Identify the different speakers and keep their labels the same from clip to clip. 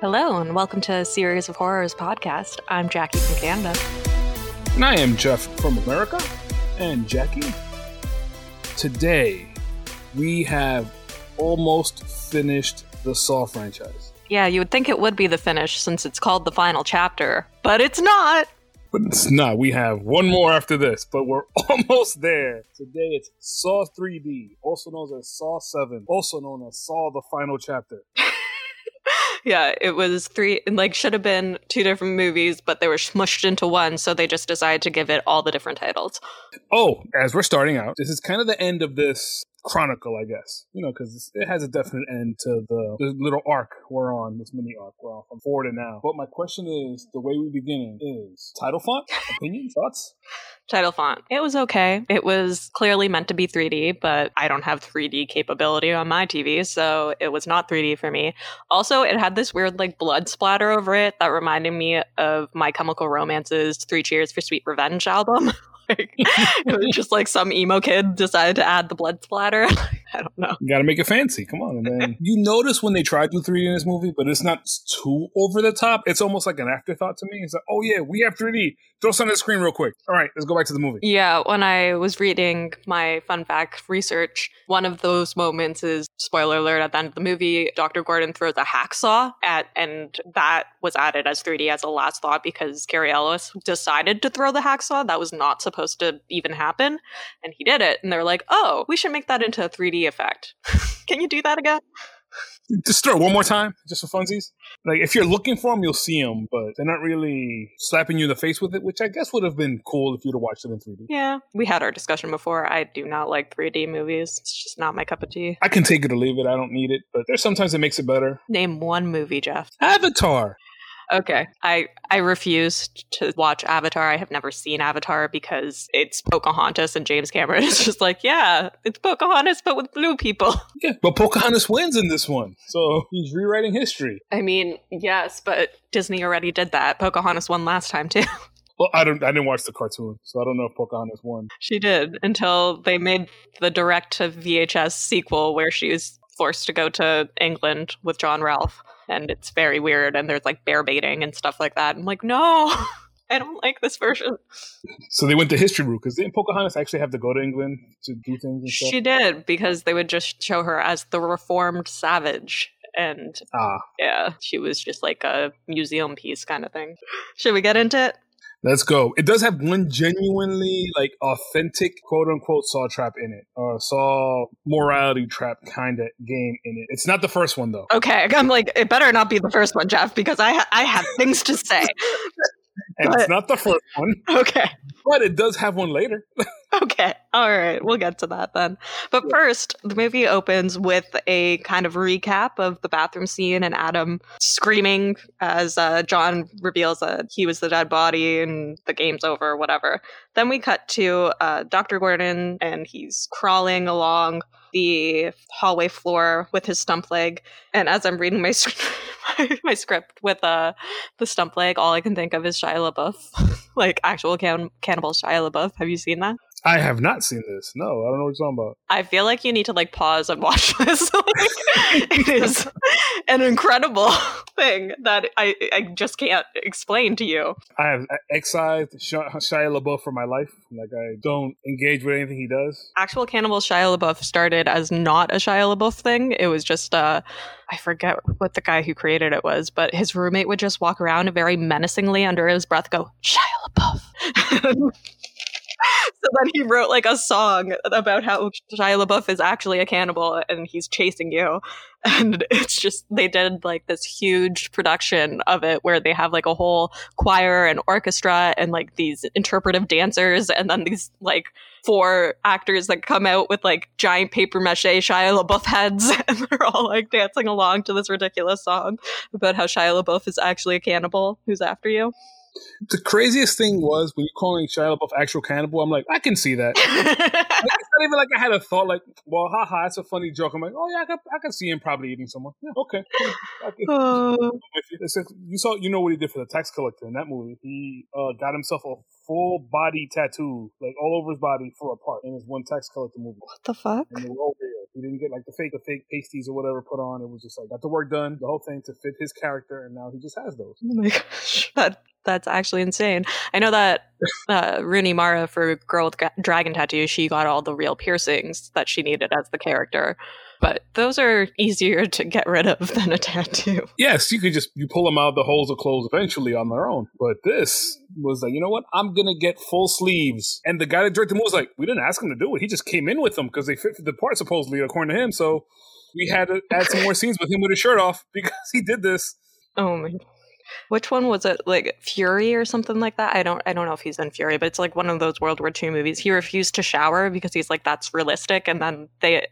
Speaker 1: Hello, and welcome to a Series of Horrors podcast. I'm Jackie from Canada.
Speaker 2: And I am Jeff from America. And Jackie, today we have almost finished the Saw franchise.
Speaker 1: Yeah, you would think it would be the finish since it's called the final chapter, but it's not.
Speaker 2: But it's not. We have one more after this, but we're almost there. Today it's Saw 3D, also known as Saw 7, also known as Saw the Final Chapter.
Speaker 1: yeah, it was three, like, should have been two different movies, but they were smushed into one, so they just decided to give it all the different titles.
Speaker 2: Oh, as we're starting out, this is kind of the end of this chronicle, I guess. You know, because it has a definite end to the, the, little arc we're on, this mini arc we're on from forward to now. But my question is, the way we begin is title font, opinion, thoughts?
Speaker 1: Title font. It was okay. It was clearly meant to be 3D, but I don't have 3D capability on my TV, so it was not 3D for me. Also, it had this weird like blood splatter over it that reminded me of My Chemical Romance's Three Cheers for Sweet Revenge album. like, it was just like some emo kid decided to add the blood splatter. I don't know.
Speaker 2: You gotta make it fancy. Come on. And then you notice when they tried to 3D in this movie, but it's not too over the top. It's almost like an afterthought to me. It's like, oh yeah, we have 3D. Throw something on the screen real quick. All right, let's go back to the movie.
Speaker 1: Yeah, when I was reading my fun fact research, one of those moments is spoiler alert at the end of the movie, Dr. Gordon throws a hacksaw at and that was added as 3D as a last thought because Cary Elwes decided to throw the hacksaw. That was not supposed to even happen. And he did it. And they're like, oh, we should make that into a 3D effect. Can you do that again?
Speaker 2: Just throw it one more time, just for funsies. Like if you're looking for them, you'll see them, but they're not really slapping you in the face with it, which I guess would have been cool if you'd have watched it in 3D.
Speaker 1: Yeah, we had our discussion before. I do not like 3D movies. It's just not my cup of tea.
Speaker 2: I can take it or leave it. I don't need it, but there's sometimes it makes it better.
Speaker 1: Name one movie, Jeff.
Speaker 2: Avatar.
Speaker 1: Okay. I I refused to watch Avatar. I have never seen Avatar because it's Pocahontas and James Cameron is just like, yeah, it's Pocahontas but with blue people.
Speaker 2: Yeah, but Pocahontas wins in this one. So he's rewriting history.
Speaker 1: I mean, yes, but Disney already did that. Pocahontas won last time too.
Speaker 2: Well, I don't. I didn't watch the cartoon, so I don't know if Pocahontas won.
Speaker 1: She did until they made the direct to VHS sequel where she was forced to go to England with John Rolfe and it's very weird and there's like bear baiting and stuff like that. I'm like, no, I don't like this version.
Speaker 2: So they went the history route because didn't Pocahontas actually have to go to England to do things? And stuff?
Speaker 1: She did because they would just show her as the reformed savage. And
Speaker 2: ah.
Speaker 1: yeah, she was just like a museum piece kind of thing. Should we get into it?
Speaker 2: Let's go. It does have one genuinely like authentic quote unquote saw trap in it, or saw morality trap kind of game in it. It's not the first one though.
Speaker 1: Okay, I'm like, it better not be the first one, Jeff, because I ha- I have things to say.
Speaker 2: and but, it's not the first one.
Speaker 1: Okay.
Speaker 2: But it does have one later.
Speaker 1: okay. All right. We'll get to that then. But first, the movie opens with a kind of recap of the bathroom scene and Adam screaming as uh, John reveals that he was the dead body and the game's over, whatever. Then we cut to uh, Dr. Gordon and he's crawling along the hallway floor with his stump leg. And as I'm reading my my, script with uh the stump leg, all I can think of is Shia LaBeouf, like actual can- cannibal Shia LaBeouf. Have you seen that?
Speaker 2: I have not seen this. No, I don't know what you're talking about.
Speaker 1: I feel like you need to like pause and watch this. like, it is an incredible thing that I I just can't explain to you.
Speaker 2: I have excised Shia LaBeouf from my life. Like I don't engage with anything he does.
Speaker 1: Actual Cannibal Shia LaBeouf started as not a Shia LaBeouf thing. It was just uh I forget what the guy who created it was, but his roommate would just walk around very menacingly under his breath go, Shia LaBeouf. So then he wrote like a song about how Shia LaBeouf is actually a cannibal and he's chasing you. And it's just, they did like this huge production of it where they have like a whole choir and orchestra and like these interpretive dancers and then these like four actors that come out with like giant paper mache Shia LaBeouf heads and they're all like dancing along to this ridiculous song about how Shia LaBeouf is actually a cannibal who's after you.
Speaker 2: The craziest thing was when you're calling Shia LaBeouf actual cannibal. I'm like, I can see that. it's not even like I had a thought like, well, haha, it's a funny joke. I'm like, oh yeah, I can, I can see him probably eating someone. Yeah, okay. Uh, you saw, you know what he did for the tax collector in that movie. He uh, got himself a full body tattoo, like all over his body for a part in his one tax collector movie.
Speaker 1: What the fuck?
Speaker 2: And they were all real. He didn't get like the fake, the fake pasties or whatever put on. It was just like got the work done, the whole thing to fit his character, and now he just has those.
Speaker 1: Oh my gosh, that that's actually insane. I know that uh, Rooney Mara for Girl with Dragon Tattoo, she got all the real piercings that she needed as the character but those are easier to get rid of than a tattoo.
Speaker 2: Yes, you could just you pull them out the holes of clothes eventually on their own. But this was like, you know what? I'm gonna get full sleeves. And the guy that directed the movie was like, we didn't ask him to do it. He just came in with them because they fit the part supposedly according to him. So we had to add some more scenes with him with his shirt off because he did this.
Speaker 1: Oh my which one was it? Like Fury or something like that? I don't I don't know if he's in Fury, but it's like one of those World War II movies. He refused to shower because he's like that's realistic, and then they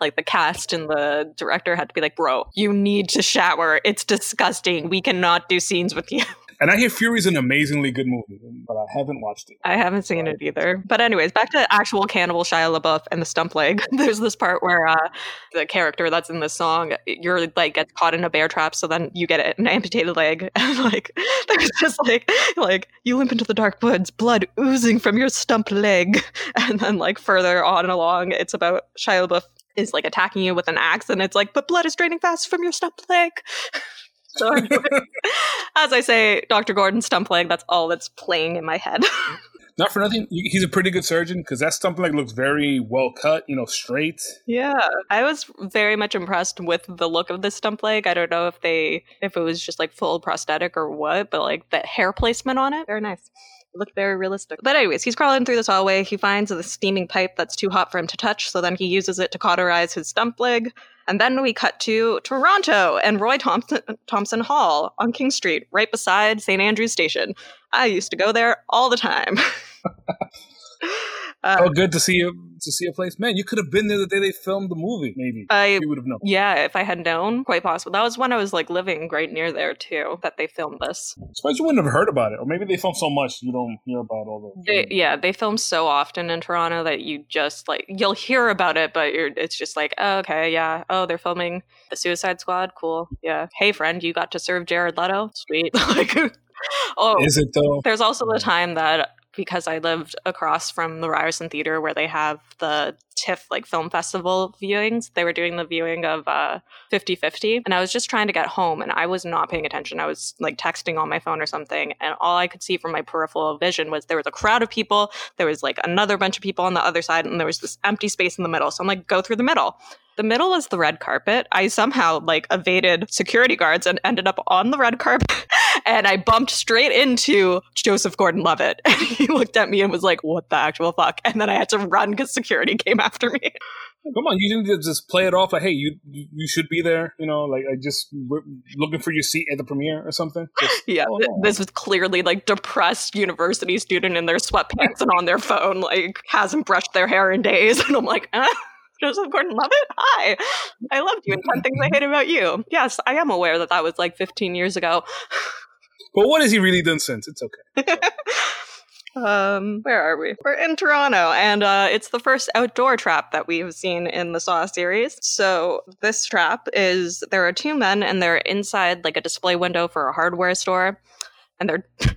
Speaker 1: like the cast and the director had to be like, "Bro, you need to shower. It's disgusting. We cannot do scenes with you."
Speaker 2: And I hear Fury's an amazingly good movie, but I haven't watched it.
Speaker 1: I haven't seen it either. But anyways, back to actual cannibal Shia LaBeouf and the stump leg. There's this part where uh, the character that's in the song, you're like gets caught in a bear trap, so then you get an amputated leg, and like there's just like like you limp into the dark woods, blood oozing from your stump leg, and then like further on along, it's about Shia LaBeouf is like attacking you with an axe, and it's like, but blood is draining fast from your stump leg. As I say, Dr. Gordon stump leg, that's all that's playing in my head.
Speaker 2: Not for nothing, he's a pretty good surgeon because that stump leg looks very well cut, you know, straight.
Speaker 1: Yeah, I was very much impressed with the look of the stump leg. I don't know if they, if it was just like full prosthetic or what, but like the hair placement on it, very nice looked very realistic. But anyways, he's crawling through this hallway. He finds a steaming pipe that's too hot for him to touch, so then he uses it to cauterize his stump leg. And then we cut to Toronto and Roy Thompson, Thomson Hall on King Street, right beside St. Andrew's Station. I used to go there all the time.
Speaker 2: Uh, oh, good to see you to see a place. Man, you could have been there the day they filmed the movie. Maybe
Speaker 1: I
Speaker 2: you
Speaker 1: would have known. Yeah, if I had known, quite possible. That was when I was like living right near there too. That they filmed this.
Speaker 2: I suppose you wouldn't have heard about it, or maybe they filmed so much you don't hear about all the.
Speaker 1: They, yeah, they film so often in Toronto that you just like you'll hear about it, but you're it's just like oh, okay, yeah, oh they're filming the Suicide Squad, cool, yeah. Hey friend, you got to serve Jared Leto, sweet. like
Speaker 2: Oh, is it though?
Speaker 1: There's also the time that because I lived across from the Ryerson Theater where they have the TIFF like film festival viewings. They were doing the viewing of uh 50-50 and I was just trying to get home and I was not paying attention. I was like texting on my phone or something and all I could see from my peripheral vision was there was a crowd of people, there was like another bunch of people on the other side and there was this empty space in the middle. So I'm like go through the middle. The middle is the red carpet. I somehow like evaded security guards and ended up on the red carpet. and I bumped straight into Joseph Gordon Levitt. And he looked at me and was like, what the actual fuck? And then I had to run because security came after me.
Speaker 2: Come on, you didn't just play it off like, hey, you you should be there, you know, like I just looking for your seat at the premiere or something. Just,
Speaker 1: yeah, oh, this was clearly like depressed university student in their sweatpants and on their phone, like hasn't brushed their hair in days, and I'm like, eh? Joseph Gordon-Levitt. Hi, I loved you and 10 things I hate about you. Yes, I am aware that that was like 15 years ago.
Speaker 2: But what has he really done since? It's okay.
Speaker 1: um, where are we? We're in Toronto, and uh, it's the first outdoor trap that we've seen in the Saw series. So this trap is there are two men, and they're inside like a display window for a hardware store and they're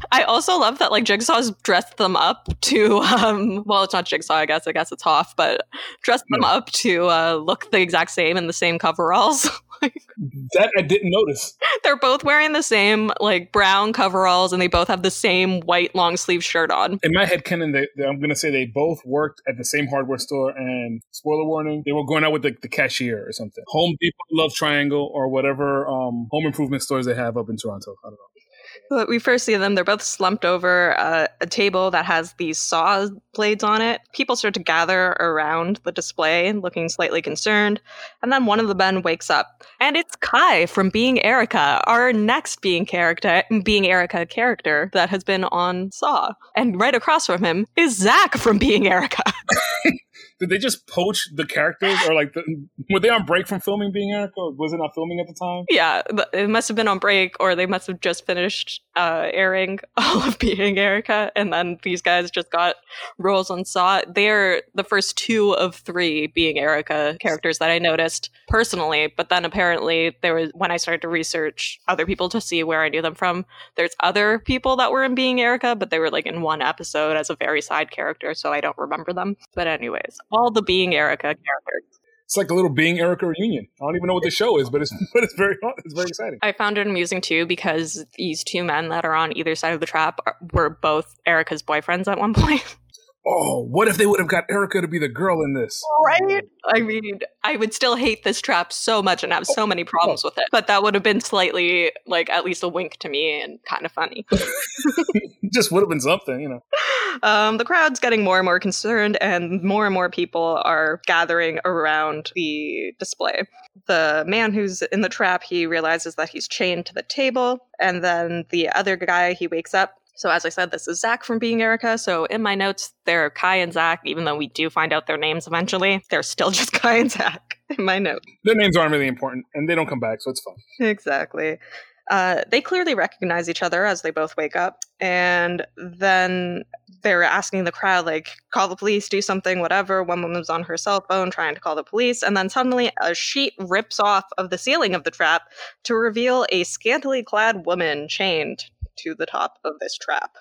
Speaker 1: I also love that like Jigsaw's dressed them up to um well it's not Jigsaw I guess I guess it's Hoff but dressed them up to uh look the exact same in the same coveralls.
Speaker 2: that I didn't notice.
Speaker 1: They're both wearing the same like brown coveralls and they both have the same white long sleeve shirt on.
Speaker 2: In my head canon they, they, I'm gonna say they both worked at the same hardware store and spoiler warning they were going out with the, the cashier or something. Home Depot Love Triangle or whatever um home improvement stores they have up in Toronto. I don't know
Speaker 1: we first see them, they're both slumped over uh, a table that has these saw blades on it. People start to gather around the display, looking slightly concerned. And then one of the men wakes up. And it's Kai from Being Erica, our next Being character, Being Erica character that has been on Saw. And right across from him is Zach from Being Erica.
Speaker 2: did they just poach the characters or like the, were they on break from filming being erica or was it not filming at the time?
Speaker 1: Yeah it must have been on break or they must have just finished uh, airing all of being erica and then these guys just got roles on saw. They're the first two of three being erica characters that i noticed personally but then apparently there was when i started to research other people to see where i knew them from there's other people that were in being erica but they were like in one episode as a very side character so i don't remember them. But anyways all the being Erica characters.
Speaker 2: It's like a little being Erica reunion. I don't even know what the show is, but it's but it's very it's very exciting.
Speaker 1: I found it amusing too because these two men that are on either side of the trap are, were both Erica's boyfriends at one point.
Speaker 2: Oh, what if they would have got Erica to be the girl in this?
Speaker 1: Right? I mean, I would still hate this trap so much and have so many problems with it, but that would have been slightly, like, at least a wink to me and kind of funny.
Speaker 2: Just would have been something, you know.
Speaker 1: Um, the crowd's getting more and more concerned, and more and more people are gathering around the display. The man who's in the trap, he realizes that he's chained to the table, and then the other guy, he wakes up so as I said, this is Zach from Being Erica. So in my notes, they're Kai and Zach, even though we do find out their names eventually. They're still just Kai and Zach in my notes.
Speaker 2: Their names aren't really important, and they don't come back, so it's fine.
Speaker 1: Exactly. Uh, they clearly recognize each other as they both wake up, and then they're asking the crowd, like, call the police, do something, whatever. One woman's on her cell phone trying to call the police, and then suddenly a sheet rips off of the ceiling of the trap to reveal a scantily clad woman chained to the top of this trap.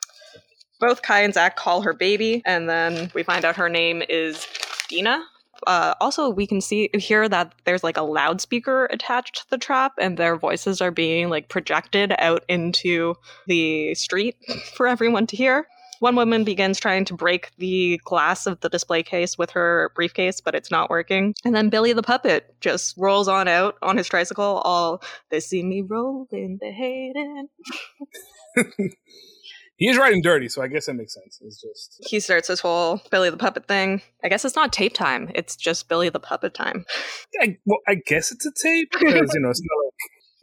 Speaker 1: Both Kai and Zach call her baby, and then we find out her name is Dina. Uh, also, we can see here that there's like a loudspeaker attached to the trap, and their voices are being like projected out into the street for everyone to hear. One woman begins trying to break the glass of the display case with her briefcase, but it's not working. And then Billy the puppet just rolls on out on his tricycle, all they see me rolling, they hating.
Speaker 2: he is riding dirty, so I guess that makes sense. It's just
Speaker 1: he starts this whole Billy the puppet thing. I guess it's not tape time; it's just Billy the puppet time.
Speaker 2: I, well, I guess it's a tape because you know it's not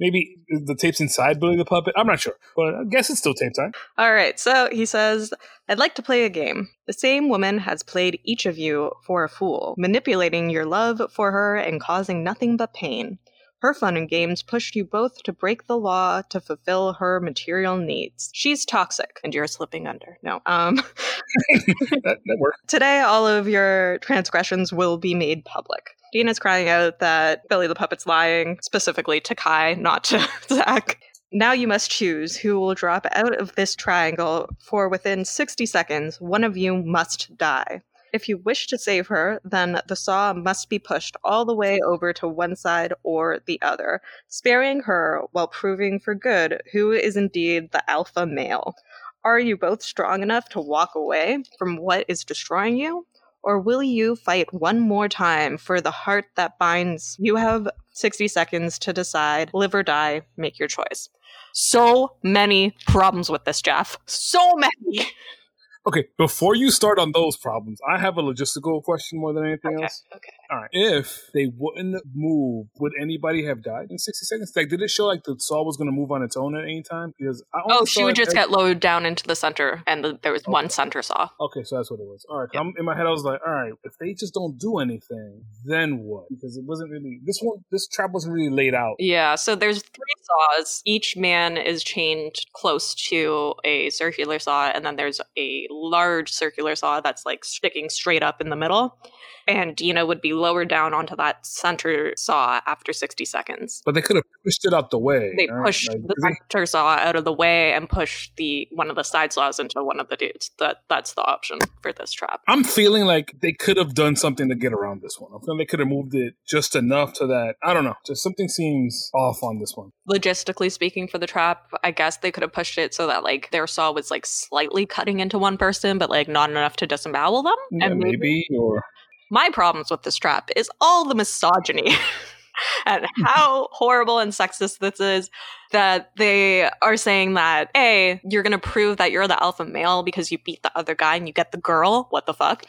Speaker 2: maybe the tape's inside Billy the puppet. I'm not sure, but I guess it's still tape time.
Speaker 1: All right, so he says, "I'd like to play a game. The same woman has played each of you for a fool, manipulating your love for her and causing nothing but pain." Her fun and games pushed you both to break the law to fulfill her material needs. She's toxic, and you're slipping under. No, um,
Speaker 2: that, that worked.
Speaker 1: Today, all of your transgressions will be made public. Dina's crying out that Billy the Puppet's lying, specifically to Kai, not to Zach. Now you must choose who will drop out of this triangle, for within 60 seconds, one of you must die. If you wish to save her, then the saw must be pushed all the way over to one side or the other, sparing her while proving for good who is indeed the alpha male. Are you both strong enough to walk away from what is destroying you? Or will you fight one more time for the heart that binds? You have 60 seconds to decide. Live or die, make your choice. So many problems with this, Jeff. So many.
Speaker 2: Okay, before you start on those problems, I have a logistical question more than anything
Speaker 1: okay,
Speaker 2: else.
Speaker 1: Okay.
Speaker 2: All right. If they wouldn't move, would anybody have died in 60 seconds? Like, did it show like the saw was going to move on its own at any time? Because I
Speaker 1: oh, she would just every- get lowered down into the center, and the, there was okay. one center saw.
Speaker 2: Okay, so that's what it was. All right. Yeah. in my head, I was like, all right, if they just don't do anything, then what? Because it wasn't really this one. This trap wasn't really laid out.
Speaker 1: Yeah. So there's three saws. Each man is chained close to a circular saw, and then there's a large circular saw that's like sticking straight up in the middle and Dina would be lowered down onto that center saw after 60 seconds.
Speaker 2: But they could have pushed it out the way.
Speaker 1: They right? pushed like, the center saw out of the way and pushed the one of the side saws into one of the dudes. That that's the option for this trap.
Speaker 2: I'm feeling like they could have done something to get around this one. I'm feeling they could have moved it just enough to that. I don't know. Just something seems off on this one.
Speaker 1: Logistically speaking, for the trap, I guess they could have pushed it so that like their saw was like slightly cutting into one person, but like not enough to disembowel them.
Speaker 2: Yeah, and maybe, maybe or
Speaker 1: my problems with this trap is all the misogyny and hmm. how horrible and sexist this is that they are saying that a you're going to prove that you're the alpha male because you beat the other guy and you get the girl? What the fuck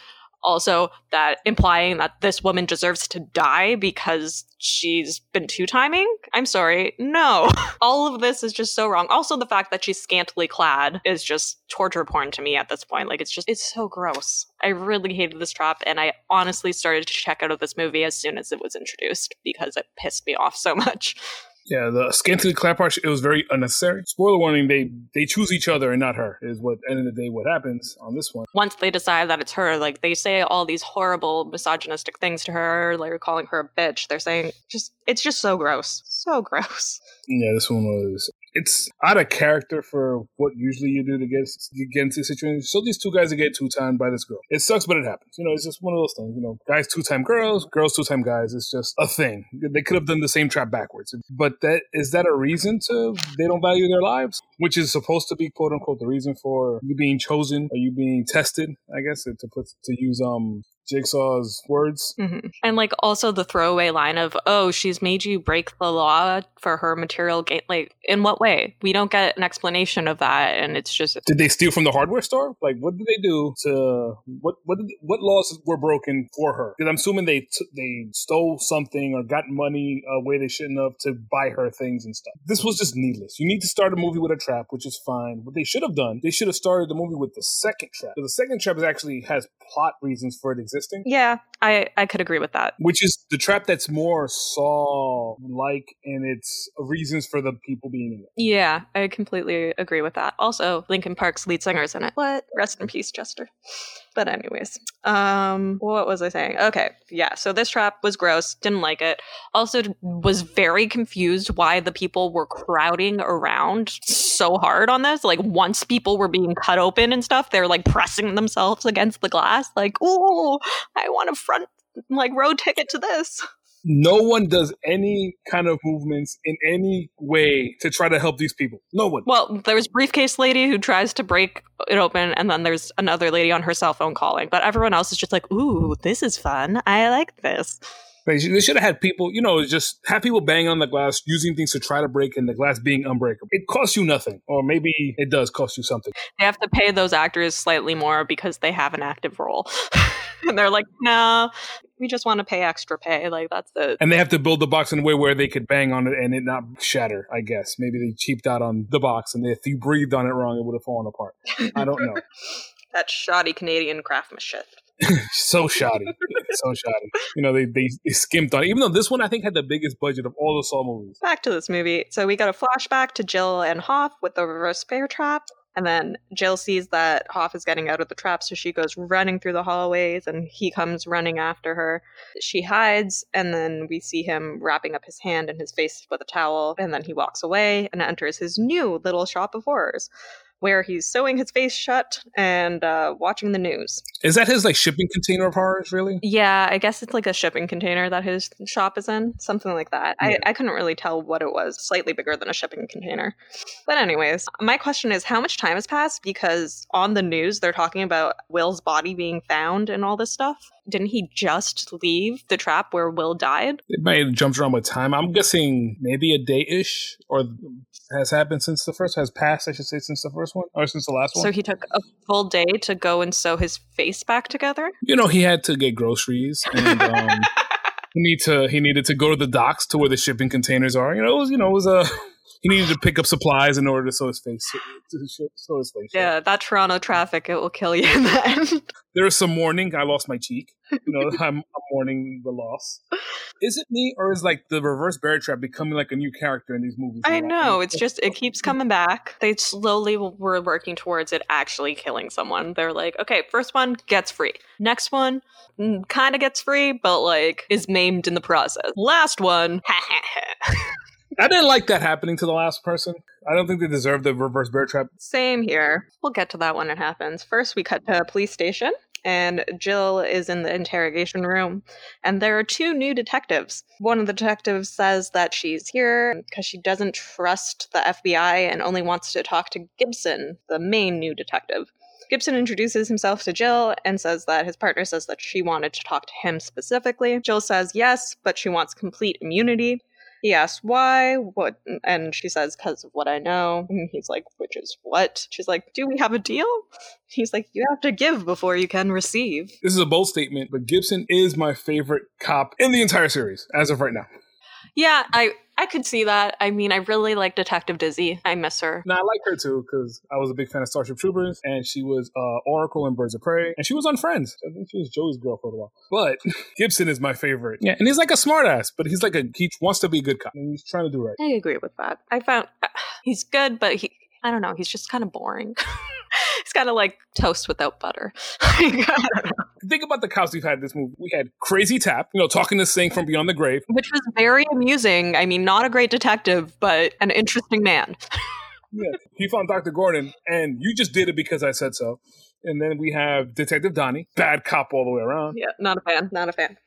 Speaker 1: also that implying that this woman deserves to die because she's been two timing. I'm sorry. No. All of this is just so wrong. Also, the fact that she's scantily clad is just torture porn to me at this point. Like, it's just, it's so gross. I really hated this trap, and I honestly started to check out of this movie as soon as it was introduced because it pissed me off so much.
Speaker 2: Yeah, the scantily clad part it was very unnecessary. Spoiler warning: they they choose each other and not her. Is what end of the day what happens on this one.
Speaker 1: Once they decide that it's her, like they say all these horrible misogynistic things to her, like calling her a bitch. They're saying just it's just so gross, so gross.
Speaker 2: Yeah, this one was it's out of character for what usually you do to get, get into a situation. So these two guys get two timed by this girl. It sucks, but it happens. You know, it's just one of those things. You know, guys two time girls, girls two time guys. It's just a thing. They could have done the same trap backwards. But that is that a reason to they don't value their lives, which is supposed to be quote unquote the reason for you being chosen or you being tested. I guess to put to use um Jigsaw's words.
Speaker 1: Mm-hmm. And like also the throwaway line of, oh, she's made you break the law for her material gain. Like, in what way? We don't get an explanation of that. And it's just.
Speaker 2: Did they steal from the hardware store? Like, what did they do to. What what did, what laws were broken for her? Because I'm assuming they t- they stole something or got money a way they shouldn't have to buy her things and stuff. This was just needless. You need to start a movie with a trap, which is fine. What they should have done, they should have started the movie with the second trap. the second trap is actually has plot reasons for it existing.
Speaker 1: Yeah, I I could agree with that.
Speaker 2: Which is the trap that's more Saw like and its reasons for the people being in it.
Speaker 1: Yeah, I completely agree with that. Also, Linkin Park's lead singer is in it. What? Rest in peace, Chester. But anyways, um, what was I saying? Okay, yeah. So this trap was gross. Didn't like it. Also, was very confused why the people were crowding around so hard on this. Like once people were being cut open and stuff, they're like pressing themselves against the glass. Like, oh, I want a front like road ticket to this
Speaker 2: no one does any kind of movements in any way to try to help these people. No one.
Speaker 1: Well, there's briefcase lady who tries to break it open, and then there's another lady on her cell phone calling. But everyone else is just like, "Ooh, this is fun. I like this."
Speaker 2: They should have had people, you know, just have people bang on the glass, using things to try to break and the glass being unbreakable. It costs you nothing, or maybe it does cost you something.
Speaker 1: They have to pay those actors slightly more because they have an active role. and they're like, no, we just want to pay extra pay. Like that's it.
Speaker 2: And they have to build the box in a way where they could bang on it and it not shatter. I guess maybe they cheaped out on the box, and if you breathed on it wrong, it would have fallen apart. I don't know.
Speaker 1: that shoddy Canadian craftsmanship.
Speaker 2: so shoddy, so shoddy. You know, they, they, they skimped on it. Even though this one, I think, had the biggest budget of all the Saw movies.
Speaker 1: Back to this movie. So we got a flashback to Jill and Hoff with the reverse bear trap. And then Jill sees that Hoff is getting out of the trap, so she goes running through the hallways and he comes running after her. She hides, and then we see him wrapping up his hand and his face with a towel, and then he walks away and enters his new little shop of horrors where he's sewing his face shut and uh, watching the news.
Speaker 2: Is that his like shipping container of horrors, really?
Speaker 1: Yeah, I guess it's like a shipping container that his shop is in, something like that. Yeah. I, I couldn't really tell what it was, slightly bigger than a shipping container. But, anyways, my question is how much time has passed? Because on the news, they're talking about Will's body being found and all this stuff didn't he just leave the trap where Will died?
Speaker 2: It might have jumped around with time. I'm guessing maybe a day ish, or has happened since the first has passed. I should say since the first one or since the last one.
Speaker 1: So he took a full day to go and sew his face back together.
Speaker 2: You know, he had to get groceries and. Um, he need to he needed to go to the docks to where the shipping containers are. You know, it was you know it was a he needed to pick up supplies in order to sew his face. To sew his face.
Speaker 1: Yeah, that Toronto traffic, it will kill you in the end.
Speaker 2: There is some mourning. I lost my cheek. You know, I'm, I'm, mourning the loss. Is it me, or is like the reverse bear trap becoming like a new character in these movies?
Speaker 1: I know. It's just it keeps coming back. They slowly were working towards it actually killing someone. They're like, okay, first one gets free. Next one mm, kind of gets free, but like is maimed in the process. Last one,
Speaker 2: I didn't like that happening to the last person. I don't think they deserve the reverse bear trap.
Speaker 1: Same here. We'll get to that when it happens. First, we cut to a police station, and Jill is in the interrogation room, and there are two new detectives. One of the detectives says that she's here because she doesn't trust the FBI and only wants to talk to Gibson, the main new detective. Gibson introduces himself to Jill and says that his partner says that she wanted to talk to him specifically. Jill says yes, but she wants complete immunity. He asks why, what, and she says, because of what I know. And he's like, which is what? She's like, do we have a deal? He's like, you have to give before you can receive.
Speaker 2: This is a bold statement, but Gibson is my favorite cop in the entire series as of right now.
Speaker 1: Yeah, I I could see that. I mean, I really like Detective Dizzy. I miss her.
Speaker 2: No, I like her too because I was a big fan of Starship Troopers, and she was uh, Oracle in Birds of Prey, and she was on Friends. I think she was Joey's girl for a while. But Gibson is my favorite. Yeah, and he's like a smartass, but he's like a he wants to be a good cop, and he's trying to do right.
Speaker 1: I agree with that. I found uh, he's good, but he I don't know. He's just kind of boring. kind of like toast without butter.
Speaker 2: Uh, Think about the cops we've had this movie. We had Crazy Tapp, you know, talking to Sing from Beyond the Grave.
Speaker 1: Which was very amusing. I mean, not a great detective, but an interesting man.
Speaker 2: yeah. He found Dr. Gordon, and you just did it because I said so. And then we have Detective Donnie, bad cop all the way around.
Speaker 1: Yeah, not a fan. Not a fan.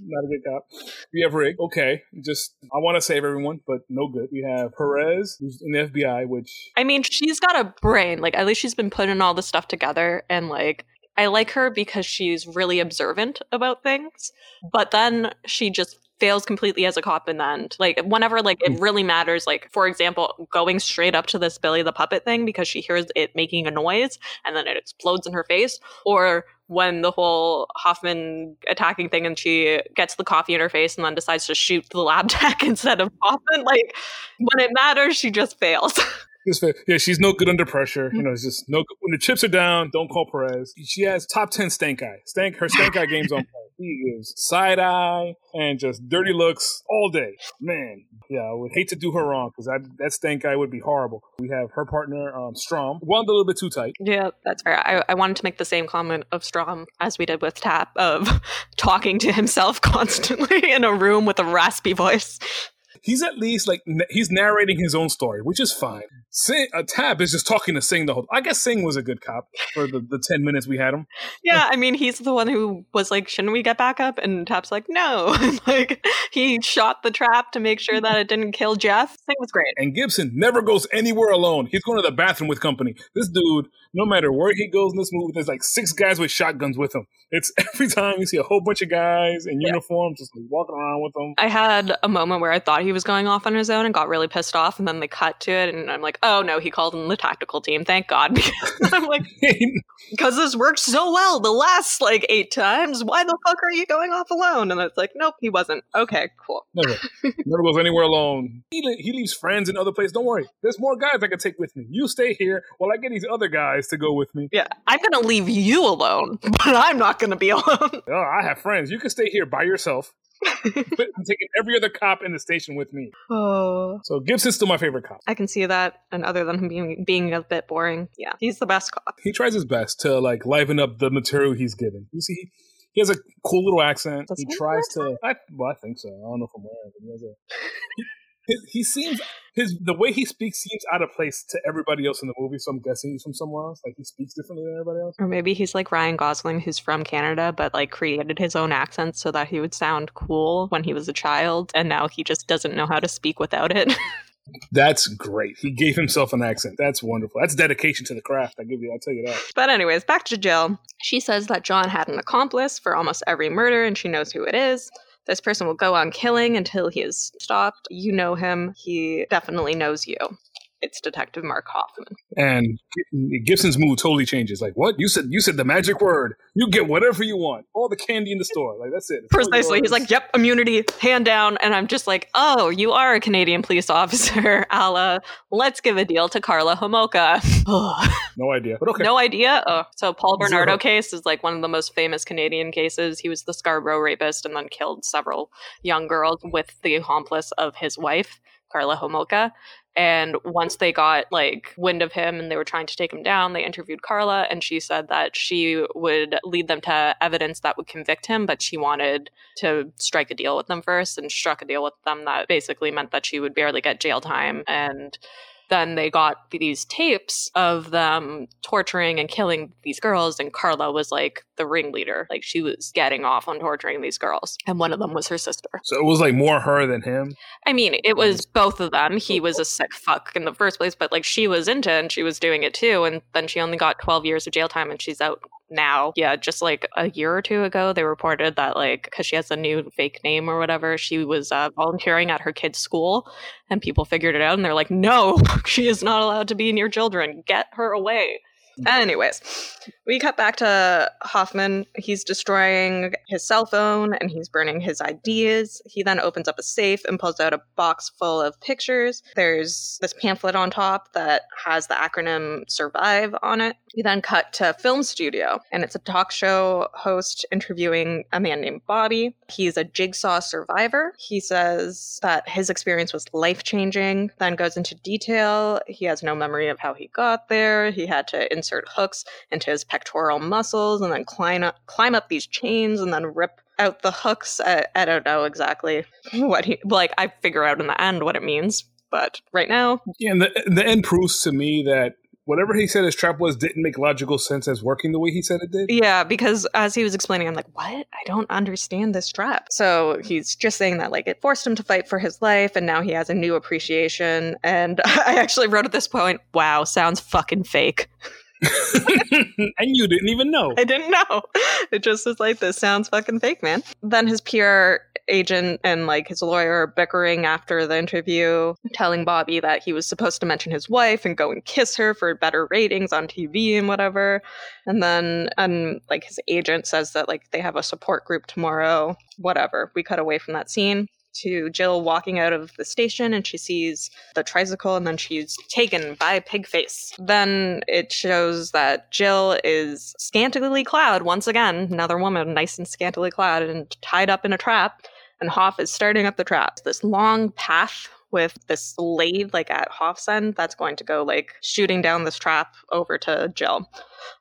Speaker 2: Not a good cop. We have Rigg. Okay, just I want to save everyone, but no good. We have Perez, who's in the FBI, which
Speaker 1: I mean, she's got a brain. Like at least she's been putting all the stuff together, and like I like her because she's really observant about things. But then she just fails completely as a cop in the end. Like whenever like it mm. really matters, like for example, going straight up to this Billy the puppet thing because she hears it making a noise and then it explodes in her face, or when the whole Hoffman attacking thing and she gets the coffee in her face and then decides to shoot the lab tech instead of Hoffman. Like when it matters, she just fails.
Speaker 2: yeah, she's no good under pressure. You know, it's just no good. When the chips are down, don't call Perez. She has top 10 stank eye. Stank, her stank eye game's on point. He gives side eye and just dirty looks all day. Man, yeah, I would hate to do her wrong because that stank eye would be horrible. We have her partner, um, Strahm, wound a little bit too tight.
Speaker 1: Yeah, that's fair. I, I wanted to make the same comment of Strahm as we did with Tapp of talking to himself constantly in a room with a raspy voice
Speaker 2: he's at least like he's narrating his own story, which is fine. Sing, uh, a Tapp is just talking to Sing the whole. I guess Sing was a good cop for the, the ten minutes we had him.
Speaker 1: Yeah, I mean he's the one who was like, "Shouldn't we get back up?" And Tapp's like, "No." like he shot the trap to make sure that it didn't kill Jeff. Sing was great.
Speaker 2: And Gibson never goes anywhere alone. He's going to the bathroom with company. This dude, no matter where he goes in this movie, there's like six guys with shotguns with him. It's every time you see a whole bunch of guys in yeah. uniform just like, walking around with them.
Speaker 1: I had a moment where I thought he was going off on his own and got really pissed off, and then they cut to it, and I'm like, oh no, he called in the tactical team. Thank God. I'm like, because this worked so well the last like eight times. Why the fuck are you going off alone? And it's like, nope, he wasn't. Okay, cool.
Speaker 2: Never, never goes anywhere alone. He, he leaves friends in other places. Don't worry, there's more guys I can take with me. You stay here while I get these other guys to go with me.
Speaker 1: Yeah, I'm gonna leave you alone, but I'm not gonna be alone.
Speaker 2: Oh, I have friends. You can stay here by yourself. I'm taking every other cop in the station with me. Oh. So Gibson's still my favorite cop.
Speaker 1: I can see that. And other than him being being a bit boring, yeah, he's the best cop.
Speaker 2: He tries his best to like liven up the material he's given. You see, he has a cool little accent. Does he, tries to. I, well, I think so. I don't know from where, but he has a. He, he seems his the way he speaks seems out of place to everybody else in the movie. So I'm guessing he's from somewhere else. Like he speaks differently than everybody else.
Speaker 1: Or maybe he's like Ryan Gosling, who's from Canada, but like created his own accent so that he would sound cool when he was a child, and now he just doesn't know how to speak without it.
Speaker 2: That's great. He gave himself an accent. That's wonderful. That's dedication to the craft. I give you. I'll tell you that.
Speaker 1: But anyways, back to Jill. She says that John had an accomplice for almost every murder, and she knows who it is. This person will go on killing until he is stopped. You know him. He definitely knows you it's Detective Mark Hoffman.
Speaker 2: And Gibson's mood totally changes. Like, what? You said you said the magic word. You get whatever you want. All the candy in the store. Like that's it. It's
Speaker 1: Precisely. He's like, yep, immunity, hand down. And I'm just like, oh, you are a Canadian police officer, Alla. Let's give a deal to Karla Homolka.
Speaker 2: no idea. But okay.
Speaker 1: No idea. Oh, so Paul Bernardo Zero. case is like one of the most famous Canadian cases. He was the Scarborough rapist and then killed several young girls with the accomplice of his wife. Karla Homolka. And once they got like wind of him and they were trying to take him down, they interviewed Karla and she said that she would lead them to evidence that would convict him, but she wanted to strike a deal with them first and struck a deal with them that basically meant that she would barely get jail time. And then they got these tapes of them torturing and killing these girls and karla was like the ringleader like she was getting off on torturing these girls and one of them was her sister
Speaker 2: so it was like more her than him
Speaker 1: i mean it was both of them he was a sick fuck in the first place but like she was into it and she was doing it too and then she only got 12 years of jail time and she's out now. Yeah, just like a year or two ago, they reported that, like, because she has a new fake name or whatever, she was uh, volunteering at her kid's school and people figured it out and they're like, no, she is not allowed to be near children. Get her away. Anyways, we cut back to Hoffman. He's destroying his cell phone and he's burning his ideas. He then opens up a safe and pulls out a box full of pictures. There's this pamphlet on top that has the acronym SURVIVE on it. We then cut to film studio and it's a talk show host interviewing a man named Bobby. He's a jigsaw survivor. He says that his experience was life changing, then goes into detail. He has no memory of how he got there. He had to insert hooks into his pectoral muscles and then climb up, climb up these chains and then rip out the hooks. I, I don't know exactly what he like. I figure out in the end what it means, but right now,
Speaker 2: yeah. And the the end proves to me that whatever he said his trap was didn't make logical sense as working the way he said it did.
Speaker 1: Yeah, because as he was explaining, I'm like, what? I don't understand this trap. So he's just saying that like it forced him to fight for his life, and now he has a new appreciation. And I actually wrote at this point, wow, sounds fucking fake.
Speaker 2: and you didn't even know.
Speaker 1: I didn't know. It just was like, this sounds fucking fake, man. Then his PR agent and like his lawyer are bickering after the interview, telling Bobby that he was supposed to mention his wife and go and kiss her for better ratings on TV and whatever. And then, and like his agent says that like they have a support group tomorrow, whatever. We cut away from that scene to Jill walking out of the station and she sees the tricycle and then she's taken by Pigface. Then it shows that Jill is scantily clad once again, another woman nice and scantily clad and tied up in a trap. And Hoff is starting up the trap. This long path with this lathe like at Hoff's end that's going to go like shooting down this trap over to Jill.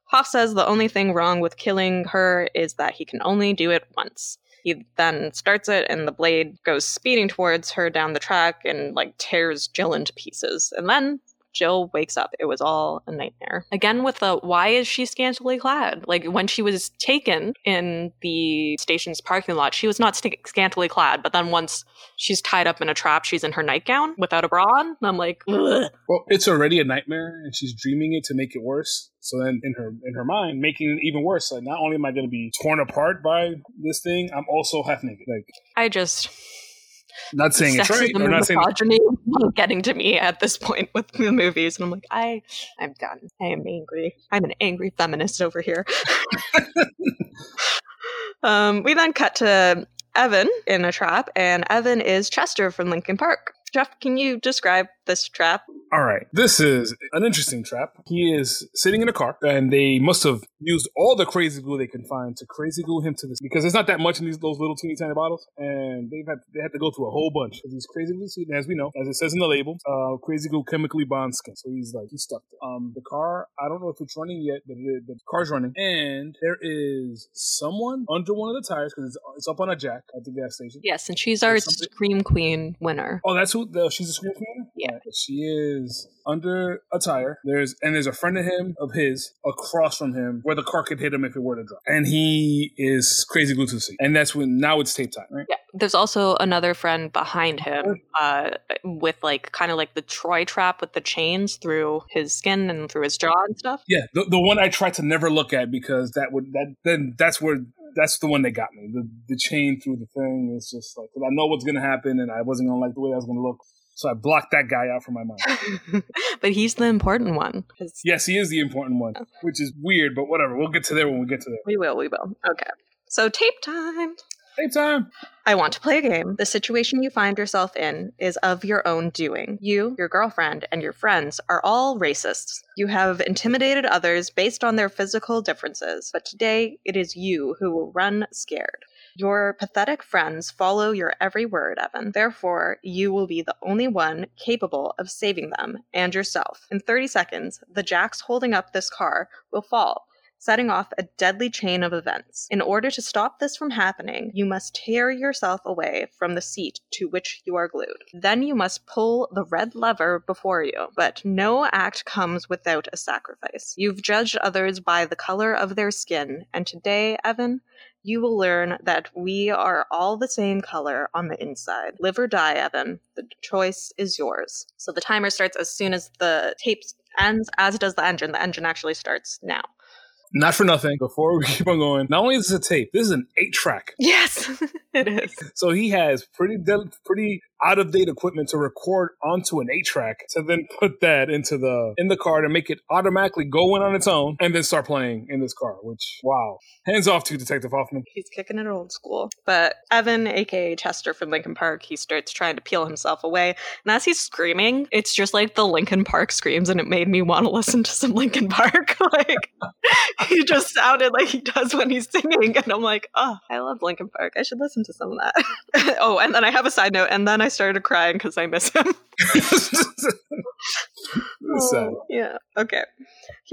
Speaker 1: Hoff says the only thing wrong with killing her is that he can only do it once. He then starts it, and the blade goes speeding towards her down the track and like tears Jill into pieces. And then Jill wakes up. It was all a nightmare. Again, with the why is she scantily clad? Like when she was taken in the station's parking lot, she was not st- scantily clad. But then once she's tied up in a trap, she's in her nightgown without a bra on. I'm like, Ugh.
Speaker 2: well, it's already a nightmare, and she's dreaming it to make it worse. So then, in her in her mind, making it even worse. Like, not only am I going to be torn apart by this thing, I'm also half naked. Like,
Speaker 1: I just
Speaker 2: not saying it's right or not saying
Speaker 1: getting to me at this point with the movies and i'm like i i'm done. I am angry. I'm an angry feminist over here. Um, we then cut to evan in a trap and evan is chester from linkin park jeff can you describe this trap
Speaker 2: all right, this is an interesting trap. He is sitting in a car, and they must have used all the crazy glue they can find to crazy glue him to this because there's not that much in these those little teeny tiny bottles, and they've had they had to go through a whole bunch of these crazy glue. As we know, as it says in the label, uh, crazy glue chemically bonds skin, so he's like he's stuck. There. Um, the car, I don't know if it's running yet, but it, the car's running, and there is someone under one of the tires because it's, it's up on a jack at the gas station.
Speaker 1: Yes, and she's our Scream Queen winner.
Speaker 2: Oh, that's who. The, she's a Scream Queen.
Speaker 1: Yeah,
Speaker 2: she is is under a tire. There's and there's a friend of him of his across from him where the car could hit him if it were to drop. And he is crazy glued to the seat. And that's when now it's tape time, right?
Speaker 1: Yeah. There's also another friend behind him, uh, with like kind of like the Troy trap with the chains through his skin and through his jaw and stuff.
Speaker 2: Yeah, the, the one I try to never look at because that would that then that's where that's the one that got me. The the chain through the thing is just like I know what's gonna happen and I wasn't gonna like the way I was gonna look. So I blocked that guy out from my mind.
Speaker 1: but he's the important one.
Speaker 2: Yes, he is the important one, which is weird, but whatever. We'll get to there when we get to there.
Speaker 1: We will, we will. Okay. So tape time.
Speaker 2: Tape time.
Speaker 1: I want to play a game. The situation you find yourself in is of your own doing. You, your girlfriend, and your friends are all racists. You have intimidated others based on their physical differences, but today it is you who will run scared. Your pathetic friends follow your every word, Evan. Therefore, you will be the only one capable of saving them and yourself. In 30 seconds, the jacks holding up this car will fall setting off a deadly chain of events. In order to stop this from happening, you must tear yourself away from the seat to which you are glued. Then you must pull the red lever before you. But no act comes without a sacrifice. You've judged others by the color of their skin, and today, Evan, you will learn that we are all the same color on the inside. Live or die, Evan. The choice is yours. So the timer starts as soon as the tape ends, as does the engine. The engine actually starts now.
Speaker 2: Not for nothing. Before we keep on going, not only is this a tape, this is an eight track.
Speaker 1: Yes, it is.
Speaker 2: So he has pretty, de- pretty out of date equipment to record onto an eight track to then put that into the in the car to make it automatically go in on its own and then start playing in this car. Which wow, hands off to Detective Hoffman.
Speaker 1: He's kicking it old school. But Evan, aka Chester from Linkin Park, he starts trying to peel himself away, and as he's screaming, it's just like the Linkin Park screams, and it made me want to listen to some Linkin Park. like he just sounded like he does when he's singing, and I'm like, oh, I love Linkin Park. I should listen to some of that. oh, and then I have a side note, and then I started crying because I miss him. oh, yeah. Okay.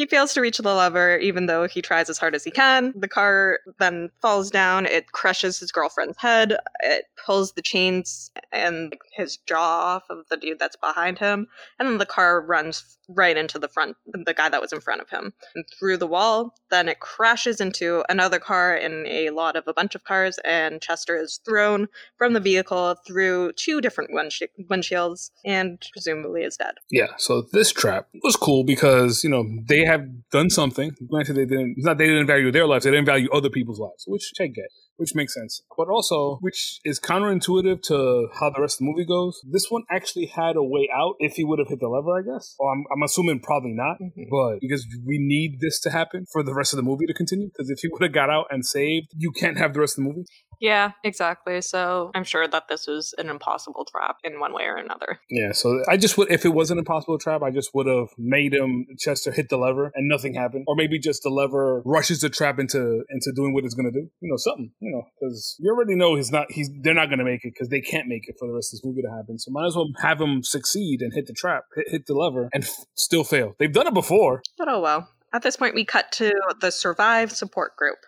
Speaker 1: He fails to reach the lever, even though he tries as hard as he can. The car then falls down. It crushes his girlfriend's head. It pulls the chains and his jaw off of the dude that's behind him. And then the car runs right into the front, the guy that was in front of him, and through the wall. Then it crashes into another car in a lot of a bunch of cars, and Chester is thrown from the vehicle through two different windshields and presumably is dead.
Speaker 2: Yeah, so this trap was cool because, you know, they have done something. Granted, they didn't, it's not they didn't value their lives, they didn't value other people's lives, which I get which makes sense. But also, which is counterintuitive to how the rest of the movie goes. This one actually had a way out if he would have hit the lever, I guess. Well, I'm, I'm assuming probably not, mm-hmm. but because we need this to happen for the rest of the movie to continue. Because if he would have got out and saved, you can't have the rest of the movie.
Speaker 1: Yeah, exactly. So I'm sure that this was an impossible trap in one way or another.
Speaker 2: Yeah, so I just would, if it was an impossible trap, I just would have made him Chester hit the lever and nothing happened, or maybe just the lever rushes the trap into into doing what it's gonna do. You know, something. You know, because you already know he's not. He's they're not gonna make it because they can't make it for the rest of this movie to happen. So might as well have him succeed and hit the trap, hit, hit the lever, and f- still fail. They've done it before.
Speaker 1: But oh well. At this point, we cut to the Survive support group.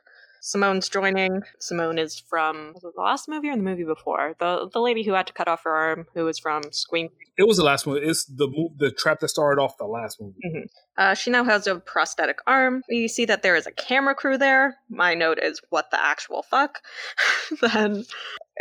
Speaker 1: Simone's joining. Simone is from was it the last movie or the movie before? The the lady who had to cut off her arm, who was from Scream.
Speaker 2: It was the last movie. It's the the trap that started off the last movie. Mm-hmm.
Speaker 1: Uh, she now has a prosthetic arm. You see that there is a camera crew there. My note is, what the actual fuck? then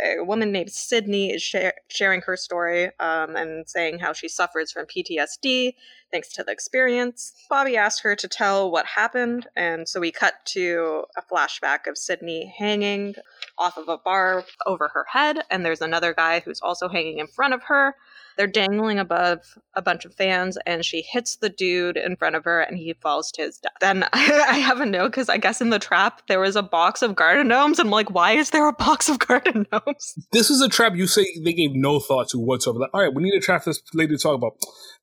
Speaker 1: a woman named Sydney is share- sharing her story um, and saying how she suffers from PTSD thanks to the experience. Bobby asked her to tell what happened, and so we cut to a flashback of Sydney hanging off of a bar over her head, and there's another guy who's also hanging in front of her. They're dangling above a bunch of fans, and she hits the dude in front of her, and he falls to his death. Then I have a note because I guess in the trap there was a box of garden gnomes. and I'm like, why is there a box of garden gnomes?
Speaker 2: This is a trap you say they gave no thought to whatsoever. Like, all right, we need a trap this lady to talk about.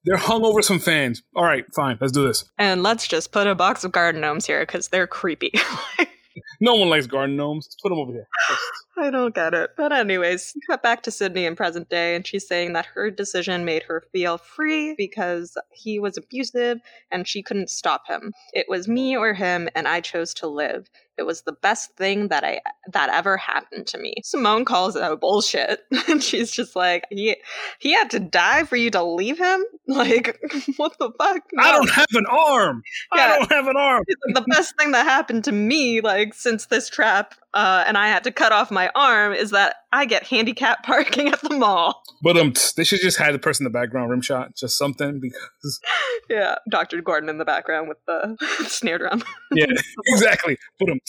Speaker 2: They're hung over some fans. All right, fine, let's do this.
Speaker 1: And let's just put a box of garden gnomes here because they're creepy.
Speaker 2: no one likes garden gnomes. Let's put them over here.
Speaker 1: I don't get it. But anyways, cut back to Sydney in present day, and she's saying that her decision made her feel free because he was abusive and she couldn't stop him. It was me or him, and I chose to live. It was the best thing that I that ever happened to me. Simone calls it bullshit, and she's just like, he he had to die for you to leave him. Like, what the fuck?
Speaker 2: No. I don't have an arm. Yeah. I don't have an arm.
Speaker 1: the best thing that happened to me, like since this trap, uh, and I had to cut off my arm, is that I get handicap parking at the mall.
Speaker 2: But um, they should just have the person in the background rim shot, just something because.
Speaker 1: Yeah, Doctor Gordon in the background with the snare drum.
Speaker 2: yeah, exactly. But um,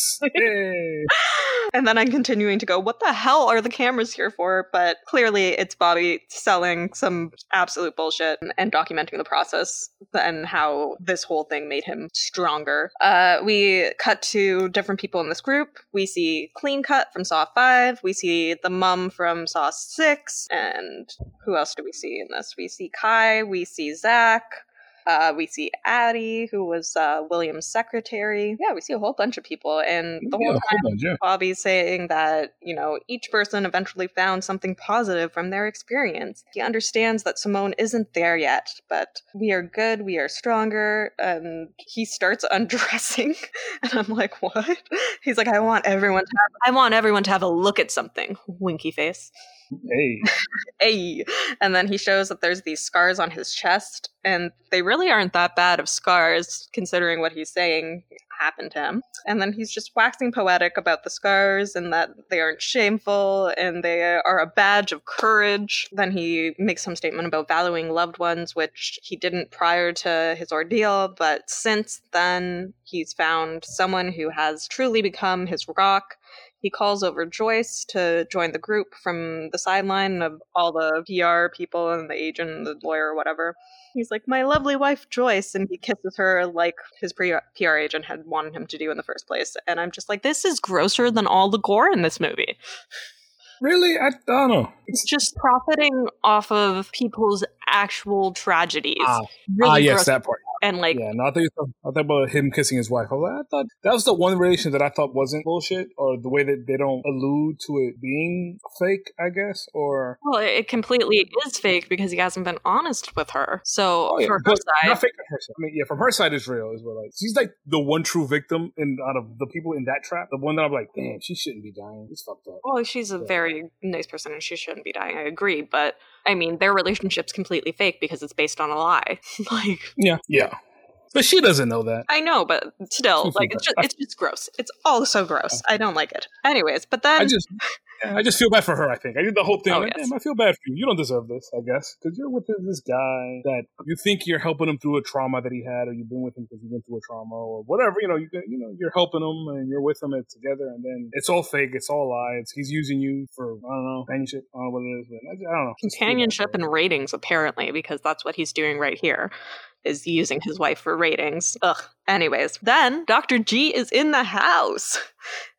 Speaker 1: and then I'm continuing to go, what the hell are the cameras here for? But clearly it's Bobby selling some absolute bullshit and documenting the process and how this whole thing made him stronger. Uh, we cut to different people in this group. We see Clean Cut from Saw 5. We see the mum from Saw 6. And who else do we see in this? We see Kai. We see Zach. Uh, we see Addie, who was uh, William's secretary. Yeah, we see a whole bunch of people, and the whole time bunch, yeah. Bobby's saying that you know each person eventually found something positive from their experience. He understands that Simone isn't there yet, but we are good, we are stronger. And he starts undressing, and I'm like, what? He's like, I want everyone to have, I want everyone to have a look at something. Winky face.
Speaker 2: Hey.
Speaker 1: hey. And then he shows that there's these scars on his chest, and they really aren't that bad of scars considering what he's saying happened to him. And then he's just waxing poetic about the scars and that they aren't shameful and they are a badge of courage. Then he makes some statement about valuing loved ones, which he didn't prior to his ordeal, but since then he's found someone who has truly become his rock he calls over Joyce to join the group from the sideline of all the PR people and the agent and the lawyer or whatever. He's like, My lovely wife, Joyce. And he kisses her like his PR agent had wanted him to do in the first place. And I'm just like, This is grosser than all the gore in this movie.
Speaker 2: Really? I, don't know.
Speaker 1: It's just profiting off of people's actual tragedies.
Speaker 2: Ah, really ah yes, that part.
Speaker 1: And like,
Speaker 2: yeah, no, I thought, I thought about him kissing his wife. I, like, I thought that was the one relation that I thought wasn't bullshit, or the way that they don't allude to it being fake, I guess, or
Speaker 1: well, it completely is fake because he hasn't been honest with her. So
Speaker 2: oh, yeah.
Speaker 1: for her side,
Speaker 2: not fake on her side. I mean, yeah, from her side is real. Is what like she's like the one true victim in out of the people in that trap. The one that I'm like, damn, she shouldn't be dying. It's fucked up.
Speaker 1: well, she's a
Speaker 2: Yeah.
Speaker 1: very nice person and she shouldn't be dying. I agree, but I mean, their relationship's completely fake because it's based on a lie. like,
Speaker 2: Yeah, yeah. But she doesn't know that.
Speaker 1: I know, but still, like, it's just, it's just gross. It's all so gross. I don't like it. Anyways, but then
Speaker 2: I just, yeah, I just feel bad for her. I think I did the whole thing.
Speaker 1: Oh,
Speaker 2: like,
Speaker 1: yes.
Speaker 2: Damn, I feel bad for you. You don't deserve this, I guess, because you're with this guy that you think you're helping him through a trauma that he had, or you've been with him because he went through a trauma, or whatever. You know, you you know, you're helping him and you're with him and together, and then it's all fake. It's all lies. He's using you for I don't know companionship. I don't know what it is, but I, I don't know. Just feel bad
Speaker 1: companionship and ratings apparently because that's what he's doing right here is using his wife for ratings. Ugh. Anyways then dr g is in the house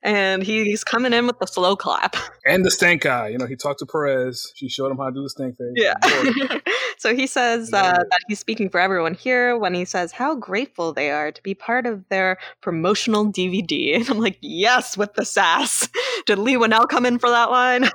Speaker 1: and he's coming in with the slow clap.
Speaker 2: And the stank eye. You know, he talked to Perez. She showed him how to do the stank face.
Speaker 1: yeah. So he says uh, that he's speaking for everyone here when he says how grateful they are to be part of their promotional dvd and i'm like yes with the sass. Did Leigh Whannell come in for that line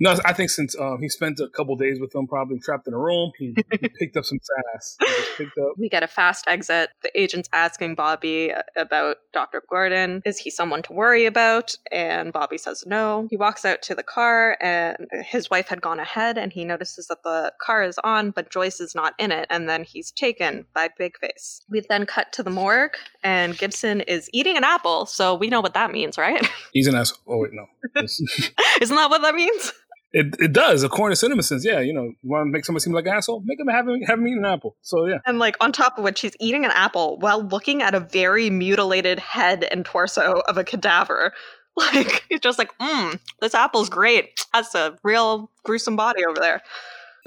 Speaker 2: No, I think since um, he spent a couple days with them, probably trapped in a room, he, he picked up some sass. Picked up.
Speaker 1: We get a fast exit. The agent's asking Bobby about Dr. Gordon. Is he someone to worry about? And Bobby says no. He walks out to the car, and his wife had gone ahead, and he notices that the car is on, but Joyce is not in it, and then he's taken by Big Face. We then cut to the morgue, and Gibson is eating an apple, so we know what that means, right?
Speaker 2: He's an asshole. Oh wait, no.
Speaker 1: Isn't that what that means?
Speaker 2: It it does according to CinemaSins. Yeah, you know, you want to make someone seem like an asshole, make them have have him eat an apple. So yeah,
Speaker 1: And like on top of which, he's eating an apple while looking at a very mutilated head and torso of a cadaver. Like he's just like, mmm, this apple's great. That's a real gruesome body over there.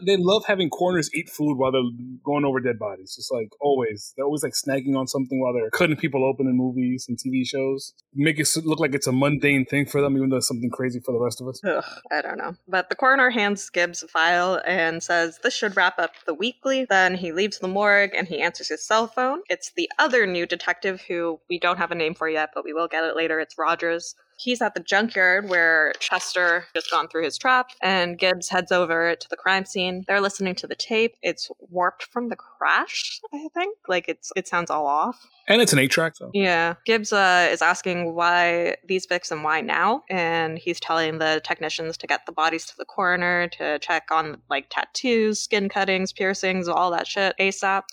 Speaker 2: They love having corners eat food while they're going over dead bodies. Just like always, they're always like snagging on something while they're cutting people open in movies and TV shows. Make it look like it's a mundane thing for them, even though it's something crazy for the rest of us.
Speaker 1: Ugh, I don't know. But the coroner hands Gibbs a file and says this should wrap up the weekly. Then he leaves the morgue and he answers his cell phone. It's the other new detective who we don't have a name for yet, but we will get it later. It's Rogers. He's at the junkyard where Chester just gone through his trap, and Gibbs heads over to the crime scene. They're listening to the tape. It's warped from the crash, I think. Like it's it sounds all off.
Speaker 2: And it's an eight track, so
Speaker 1: Yeah. Gibbs uh, is asking why these fix and why now. And he's telling the technicians to get the bodies to the coroner to check on like tattoos, skin cuttings, piercings, all that shit ASAP.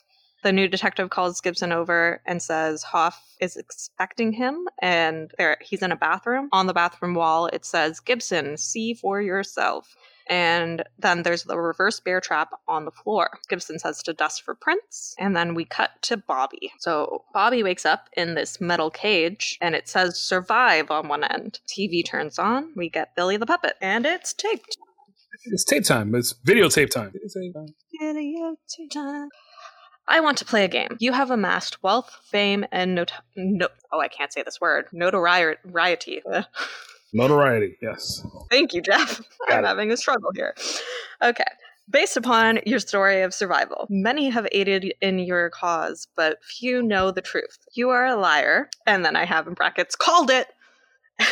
Speaker 1: The new detective calls Gibson over and says Hoff is expecting him, and there he's in a bathroom. On the bathroom wall, it says Gibson, see for yourself. And then there's the reverse bear trap on the floor. Gibson says to dust for prints. And then we cut to Bobby. So Bobby wakes up in this metal cage and it says survive on one end. TV turns on. We get Billy the puppet and it's taped.
Speaker 2: it's tape time. It's videotape time. Videotape time.
Speaker 1: Videotape time. I want to play a game. You have amassed wealth, fame, and not- no- oh, I can't say this word. Notoriety.
Speaker 2: Notoriety, yes.
Speaker 1: Thank you, Jeff.
Speaker 2: Got
Speaker 1: I'm
Speaker 2: it.
Speaker 1: having a struggle here. Okay. Based upon your story of survival, many have aided in your cause, but few know the truth. You are a liar, and then I have in brackets called it.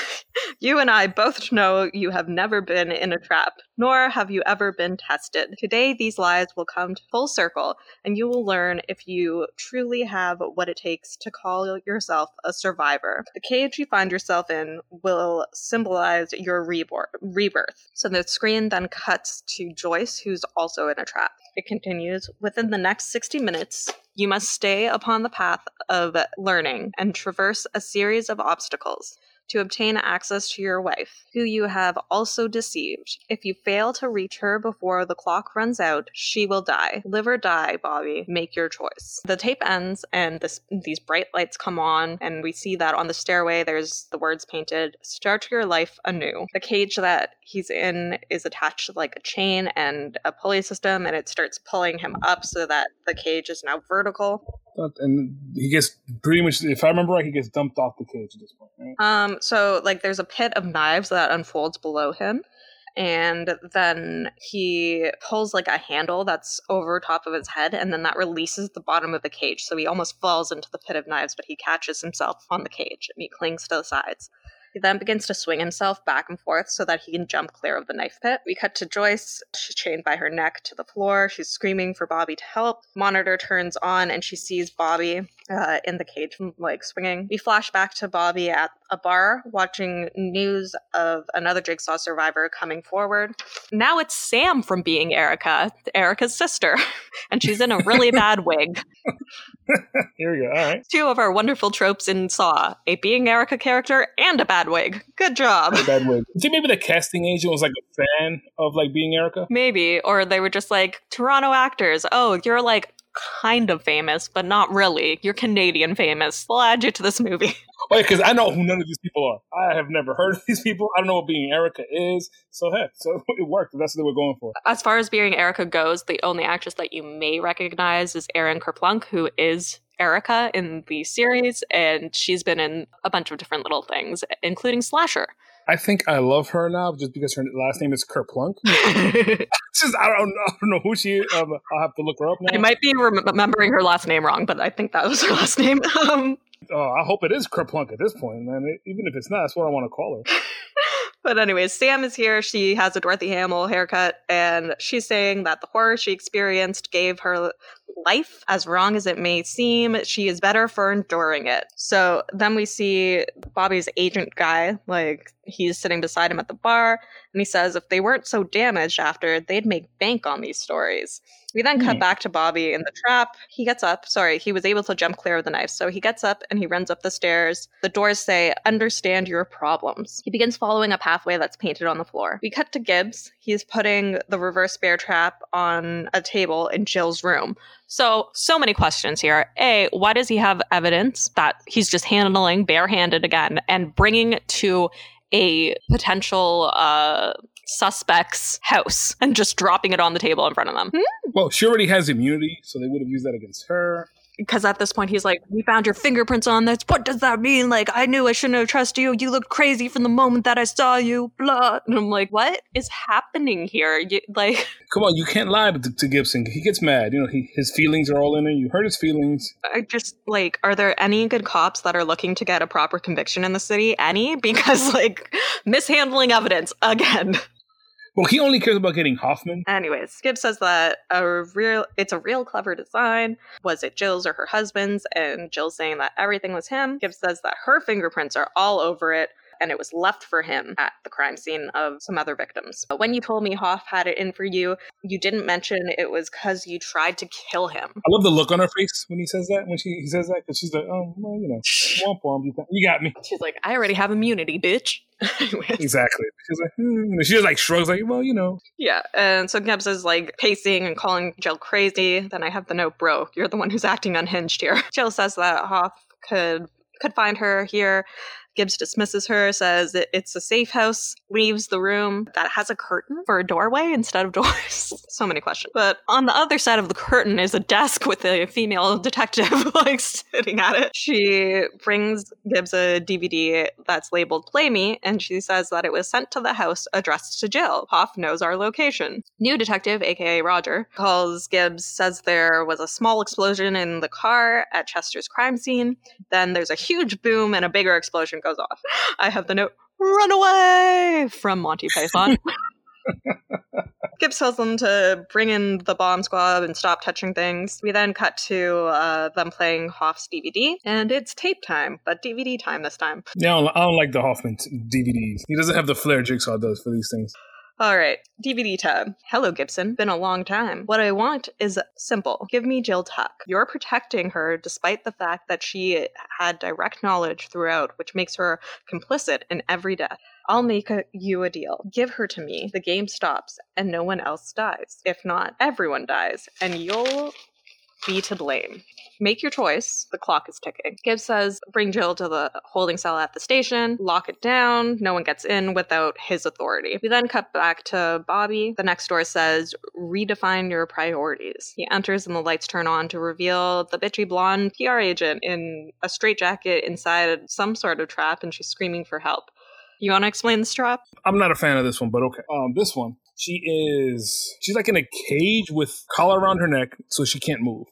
Speaker 1: you and I both know you have never been in a trap, nor have you ever been tested. Today, these lies will come to full circle, and you will learn if you truly have what it takes to call yourself a survivor. The cage you find yourself in will symbolize your rebor- rebirth. So the screen then cuts to Joyce, who's also in a trap. It continues Within the next 60 minutes, you must stay upon the path of learning and traverse a series of obstacles to obtain access to your wife, who you have also deceived. If you fail to reach her before the clock runs out, she will die. Live or die, Bobby. Make your choice. The tape ends, and this, these bright lights come on, and we see that on the stairway there's the words painted Start your life anew. The cage that he's in is attached to like a chain and a pulley system, and it starts pulling him up so that the cage is now vertical.
Speaker 2: And he gets pretty much, if I remember right, he gets dumped off the cage at this point, right?
Speaker 1: Um, so like there's a pit of knives that unfolds below him, And then he pulls like a handle that's over top of his head, and then that releases the bottom of the cage. So he almost falls into the pit of knives, but he catches himself on the cage and he clings to the sides. He then begins to swing himself back and forth so that he can jump clear of the knife pit. We cut to Joyce. She's chained by her neck to the floor. She's screaming for Bobby to help. Monitor turns on and she sees Bobby uh, in the cage, like swinging. We flash back to Bobby at a bar watching news of another Jigsaw survivor coming forward. Now it's Sam from Being Erica, Erica's sister, and she's in a really bad wig.
Speaker 2: Here we go. All right.
Speaker 1: Two of our wonderful tropes in Saw a Being Erica character and a bad wig. Good job.
Speaker 2: A bad wig. You think maybe the casting agent was like a fan of like Being Erica?
Speaker 1: Maybe. Or they were just like, Toronto actors, oh, you're like kind of famous, but not really. You're Canadian famous. We'll add you to this movie.
Speaker 2: Oh, because I know who none of these people are. I have never heard of these people. I don't know what being Erica is. So heck, so it worked. That's what they were going for.
Speaker 1: As far as being Erica goes, the only actress that you may recognize is Erin Kerplunk, who is Erica in the series, and she's been in a bunch of different little things, including Slasher.
Speaker 2: I think I love her now just because her last name is Kerplunk. just I don't, I don't know who she is. Um, I'll have to look her up now.
Speaker 1: I might be remembering her last name wrong, but I think that was her last name. Um,
Speaker 2: oh, I hope it is Kerplunk at this point, man. Even if it's not, that's what I want to call her.
Speaker 1: But anyways, Sam is here. She has a Dorothy Hamill haircut, and she's saying that the horror she experienced gave her life, as wrong as it may seem. She is better for enduring it. So then we see Bobby's agent guy, like he's sitting beside him at the bar, and he says if they weren't so damaged after, they'd make bank on these stories. We then cut mm. back to Bobby in the trap. He gets up. Sorry, he was able to jump clear of the knife. So he gets up and he runs up the stairs. The doors say, Understand your problems. He begins following a pathway that's painted on the floor. We cut to Gibbs. He's putting the reverse bear trap on a table in Jill's room. So, so many questions here. A, why does he have evidence that he's just handling barehanded again and bringing to a potential uh, suspect's house and just dropping it on the table in front of them.
Speaker 2: Hmm? Well, she already has immunity, so they would have used that against her.
Speaker 1: Because at this point, he's like, We found your fingerprints on this. What does that mean? Like, I knew I shouldn't have trusted you. You looked crazy from the moment that I saw you. Blah. And I'm like, What is happening here? You, like,
Speaker 2: come on, you can't lie to, to, Gibson. He gets mad. You know, he, his feelings are all in it. You hurt his feelings.
Speaker 1: I just, like, are there any good cops that are looking to get a proper conviction in the city? Any? Because, like, mishandling evidence again.
Speaker 2: Well, he only cares about getting Hoffman.
Speaker 1: Anyways, Skip says that a real it's a real clever design. Was it Jill's or her husband's? And Jill's saying that everything was him. Skip says that her fingerprints are all over it and it was left for him at the crime scene of some other victims. But when you told me Hoff had it in for you, you didn't mention it was because you tried to kill him.
Speaker 2: I love the look on her face when he says that, when she he says that, because she's like, oh, well, you know, womp womp, you got me.
Speaker 1: She's like, I already have immunity, bitch.
Speaker 2: exactly. She's like, hmm. she just like shrugs, like, well, you know.
Speaker 1: Yeah, and so Gibbs is like pacing and calling Jill crazy. Then I have the note, bro. You're the one who's acting unhinged here. Jill says that Hoff could could find her here Gibbs dismisses her, says it's a safe house, leaves the room that has a curtain for a doorway instead of doors. so many questions. But on the other side of the curtain is a desk with a female detective like sitting at it. She brings Gibbs a DVD that's labeled Play Me, and she says that it was sent to the house addressed to Jill. Hoff knows our location. New detective, aka Roger, calls Gibbs, says there was a small explosion in the car at Chester's crime scene. Then there's a huge boom and a bigger explosion goes off. I have the note, run away from Monty Python. Gibbs tells them to bring in the bomb squad and stop touching things. We then cut to uh, them playing Hoff's DVD, and it's tape time, but DVD time this time.
Speaker 2: Yeah, I don't, I don't like the Hoffman t- DVDs. He doesn't have the flair Jigsaw does for these things.
Speaker 1: All right, DVD time. Hello, Gibson. Been a long time. What I want is simple. Give me Jill Tuck. You're protecting her despite the fact that she had direct knowledge throughout, which makes her complicit in every death. I'll make a, you a deal. Give her to me. The game stops and no one else dies. If not, everyone dies, and you'll be to blame. Make your choice. The clock is ticking. Gibbs says, bring Jill to the holding cell at the station, lock it down. No one gets in without his authority. We then cut back to Bobby. The next door says, redefine your priorities. He enters and the lights turn on to reveal the bitchy blonde PR agent in a straitjacket inside some sort of trap and she's screaming for help. You want to explain this trap?
Speaker 2: I'm not a fan of this one, but okay. Um, this one, she is she's like in a cage with collar around her neck, so she can't move.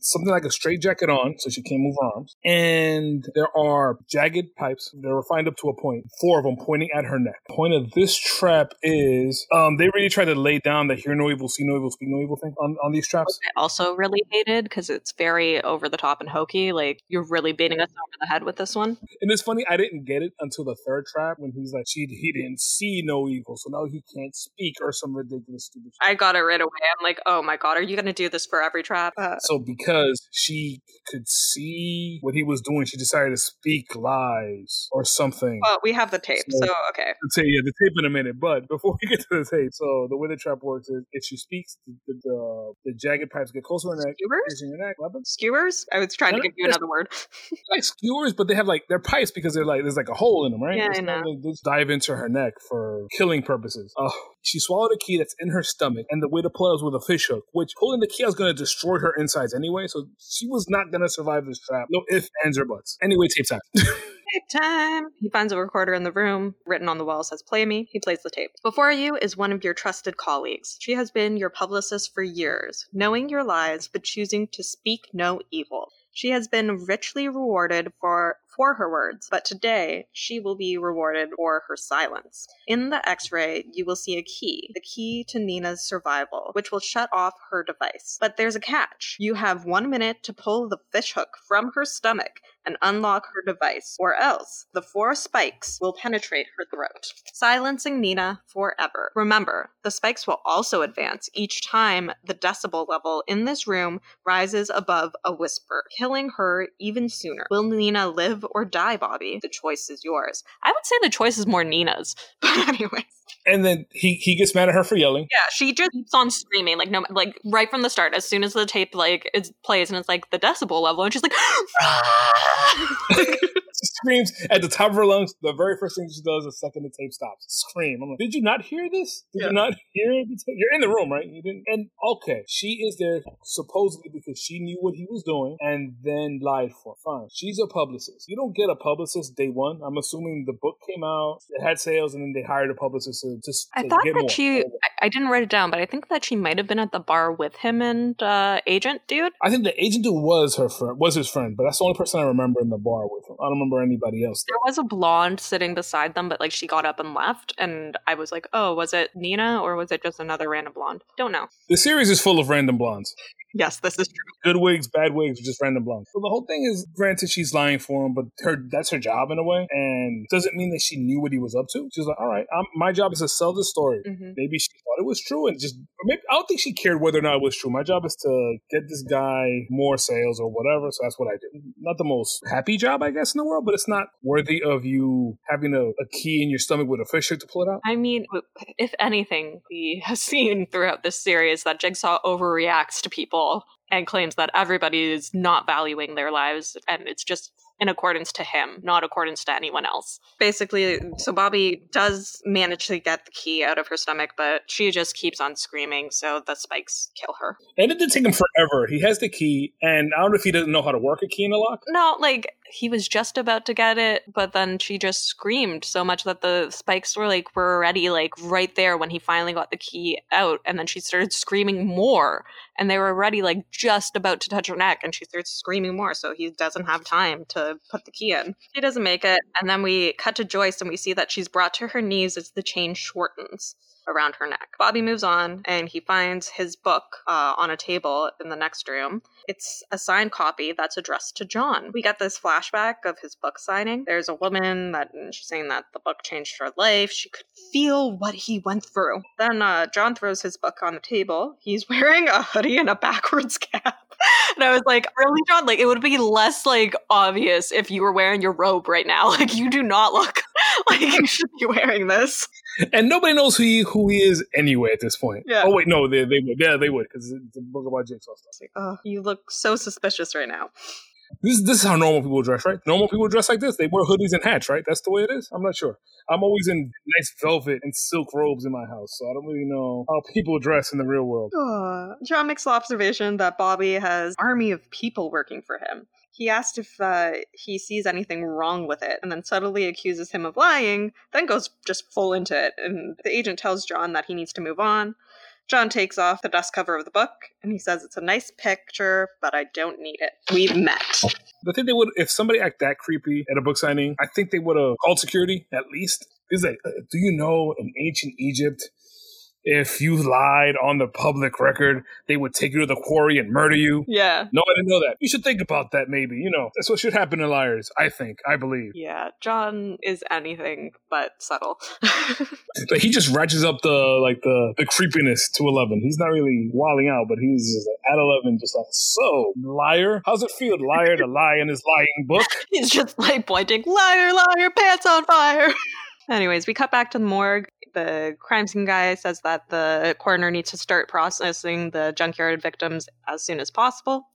Speaker 2: Something like a straight jacket on, so she can't move her arms. And there are jagged pipes. They're refined up to a point, four of them pointing at her neck. Point of this trap is um, they really try to lay down the hear no evil, see no evil, speak no evil thing on, on these traps.
Speaker 1: I also really hated because it's very over the top and hokey. Like you're really beating us over the head with this one.
Speaker 2: And it's funny, I didn't get it until the third trap when he's like, she he didn't see no evil, so now he can't speak or some ridiculous stupid.
Speaker 1: I got it right away. I'm like, oh my god, are you going to do this for every trap?
Speaker 2: Uh, so because she could see what he was doing, she decided to speak lies or something.
Speaker 1: Well, we have the tape, so, so okay.
Speaker 2: Say yeah, the tape in a minute. But before we get to the tape, so the way the trap works is if she speaks, the the, the jagged pipes get closer to her neck,
Speaker 1: skewers,
Speaker 2: your neck.
Speaker 1: Skewers. I was trying to give you another word.
Speaker 2: like skewers, but they have like they're pipes because they're like there's like a hole in them, right?
Speaker 1: Yeah,
Speaker 2: it's
Speaker 1: I know.
Speaker 2: Like, they just dive into her neck for killing purposes. Oh, she swallowed a key that's in her stomach, and the way to pull it was with a fish hook, which pulling the key was going to destroy her insides anyway, so she was not going to survive this trap. No ifs, ands, or buts. Anyway, tape time.
Speaker 1: tape time. He finds a recorder in the room. Written on the wall says, Play me. He plays the tape. Before you is one of your trusted colleagues. She has been your publicist for years, knowing your lies, but choosing to speak no evil. She has been richly rewarded for for her words, but today she will be rewarded for her silence. In the x ray, you will see a key, the key to Nina's survival, which will shut off her device. But there's a catch. You have one minute to pull the fishhook from her stomach and unlock her device, or else the four spikes will penetrate her throat, silencing Nina forever. Remember, the spikes will also advance each time the decibel level in this room rises above a whisper, killing her even sooner. Will Nina live or die, Bobby? The choice is yours. I would say the choice is more Nina's, but anyways.
Speaker 2: And then he he gets mad at her for yelling.
Speaker 1: Yeah, she just keeps on screaming like no like right from the start. As soon as the tape like it plays and it's like the decibel level, and she's like.
Speaker 2: she screams at the top of her lungs. The very first thing she does the second the tape stops, scream. I'm like, did you not hear this? Did yeah. you not hear the tape? You're in the room, right? You didn't. And okay, she is there supposedly because she knew what he was doing and then lied for. Fine, she's a publicist. You don't get a publicist day one. I'm assuming the book came out, it had sales, and then they hired a publicist to just.
Speaker 1: I thought that more. she. I didn't write it down, but I think that she might have been at the bar with him and uh, agent dude.
Speaker 2: I think the agent dude was her friend, was his friend, but that's the only person I remember in the bar with him. I don't remember anybody else.
Speaker 1: There was a blonde sitting beside them, but like she got up and left, and I was like, oh, was it Nina or was it just another random blonde? Don't know.
Speaker 2: The series is full of random blondes.
Speaker 1: Yes, this is true.
Speaker 2: Good wigs, bad wigs, just random blondes. So the whole thing is, granted, she's lying for him, but her that's her job in a way, and doesn't mean that she knew what he was up to. She's like, all right, I'm, my job is to sell the story.
Speaker 1: Mm-hmm.
Speaker 2: Maybe she thought it was true, and just maybe I don't think she cared whether or not it was true. My job is to get this guy more sales or whatever. So that's what I do. Not the most happy job, I guess, in the world, but it's not worthy of you having a, a key in your stomach with a fish hook to pull it out.
Speaker 1: I mean, if anything, we have seen throughout this series that Jigsaw overreacts to people and claims that everybody is not valuing their lives and it's just in accordance to him, not accordance to anyone else. Basically, so Bobby does manage to get the key out of her stomach, but she just keeps on screaming, so the spikes kill her.
Speaker 2: And it did take him forever. He has the key, and I don't know if he doesn't know how to work a key in a lock.
Speaker 1: No, like he was just about to get it, but then she just screamed so much that the spikes were like were already like right there when he finally got the key out, and then she started screaming more, and they were already like just about to touch her neck, and she starts screaming more, so he doesn't have time to put the key in. She doesn't make it, and then we cut to Joyce, and we see that she's brought to her knees as the chain shortens around her neck. Bobby moves on and he finds his book uh, on a table in the next room. It's a signed copy that's addressed to John. We get this flashback of his book signing. There's a woman that she's saying that the book changed her life. She could feel what he went through. Then uh, John throws his book on the table. He's wearing a hoodie and a backwards cap. And I was like, really, John? Like, it would be less like obvious if you were wearing your robe right now. Like, you do not look like you should be wearing this
Speaker 2: and nobody knows who he who he is anyway at this point.
Speaker 1: Yeah.
Speaker 2: Oh wait, no, they they would. Yeah, they would because it's a book about Jigsaw stuff.
Speaker 1: oh, you look so suspicious right now.
Speaker 2: This this is how normal people dress, right? Normal people dress like this. They wear hoodies and hats, right? That's the way it is. I'm not sure. I'm always in nice velvet and silk robes in my house, so I don't really know how people dress in the real world.
Speaker 1: John makes the observation that Bobby has army of people working for him. He asks if uh, he sees anything wrong with it, and then subtly accuses him of lying, then goes just full into it. And the agent tells John that he needs to move on. John takes off the dust cover of the book and he says it's a nice picture, but I don't need it. We've met.
Speaker 2: I think they would, if somebody act that creepy at a book signing, I think they would have called security at least. Is like, uh, do you know in ancient Egypt, if you lied on the public record, they would take you to the quarry and murder you.
Speaker 1: Yeah.
Speaker 2: No, I didn't know that. You should think about that maybe. You know, that's what should happen to liars, I think, I believe.
Speaker 1: Yeah, John is anything but subtle.
Speaker 2: Like he just ratchets up the like the the creepiness to eleven. He's not really wilding out, but he's just like, at eleven, just like so liar. How's it feel, liar, to lie in his lying book?
Speaker 1: He's just like pointing, liar, liar, pants on fire. Anyways, we cut back to the morgue. The crime scene guy says that the coroner needs to start processing the junkyard victims as soon as possible.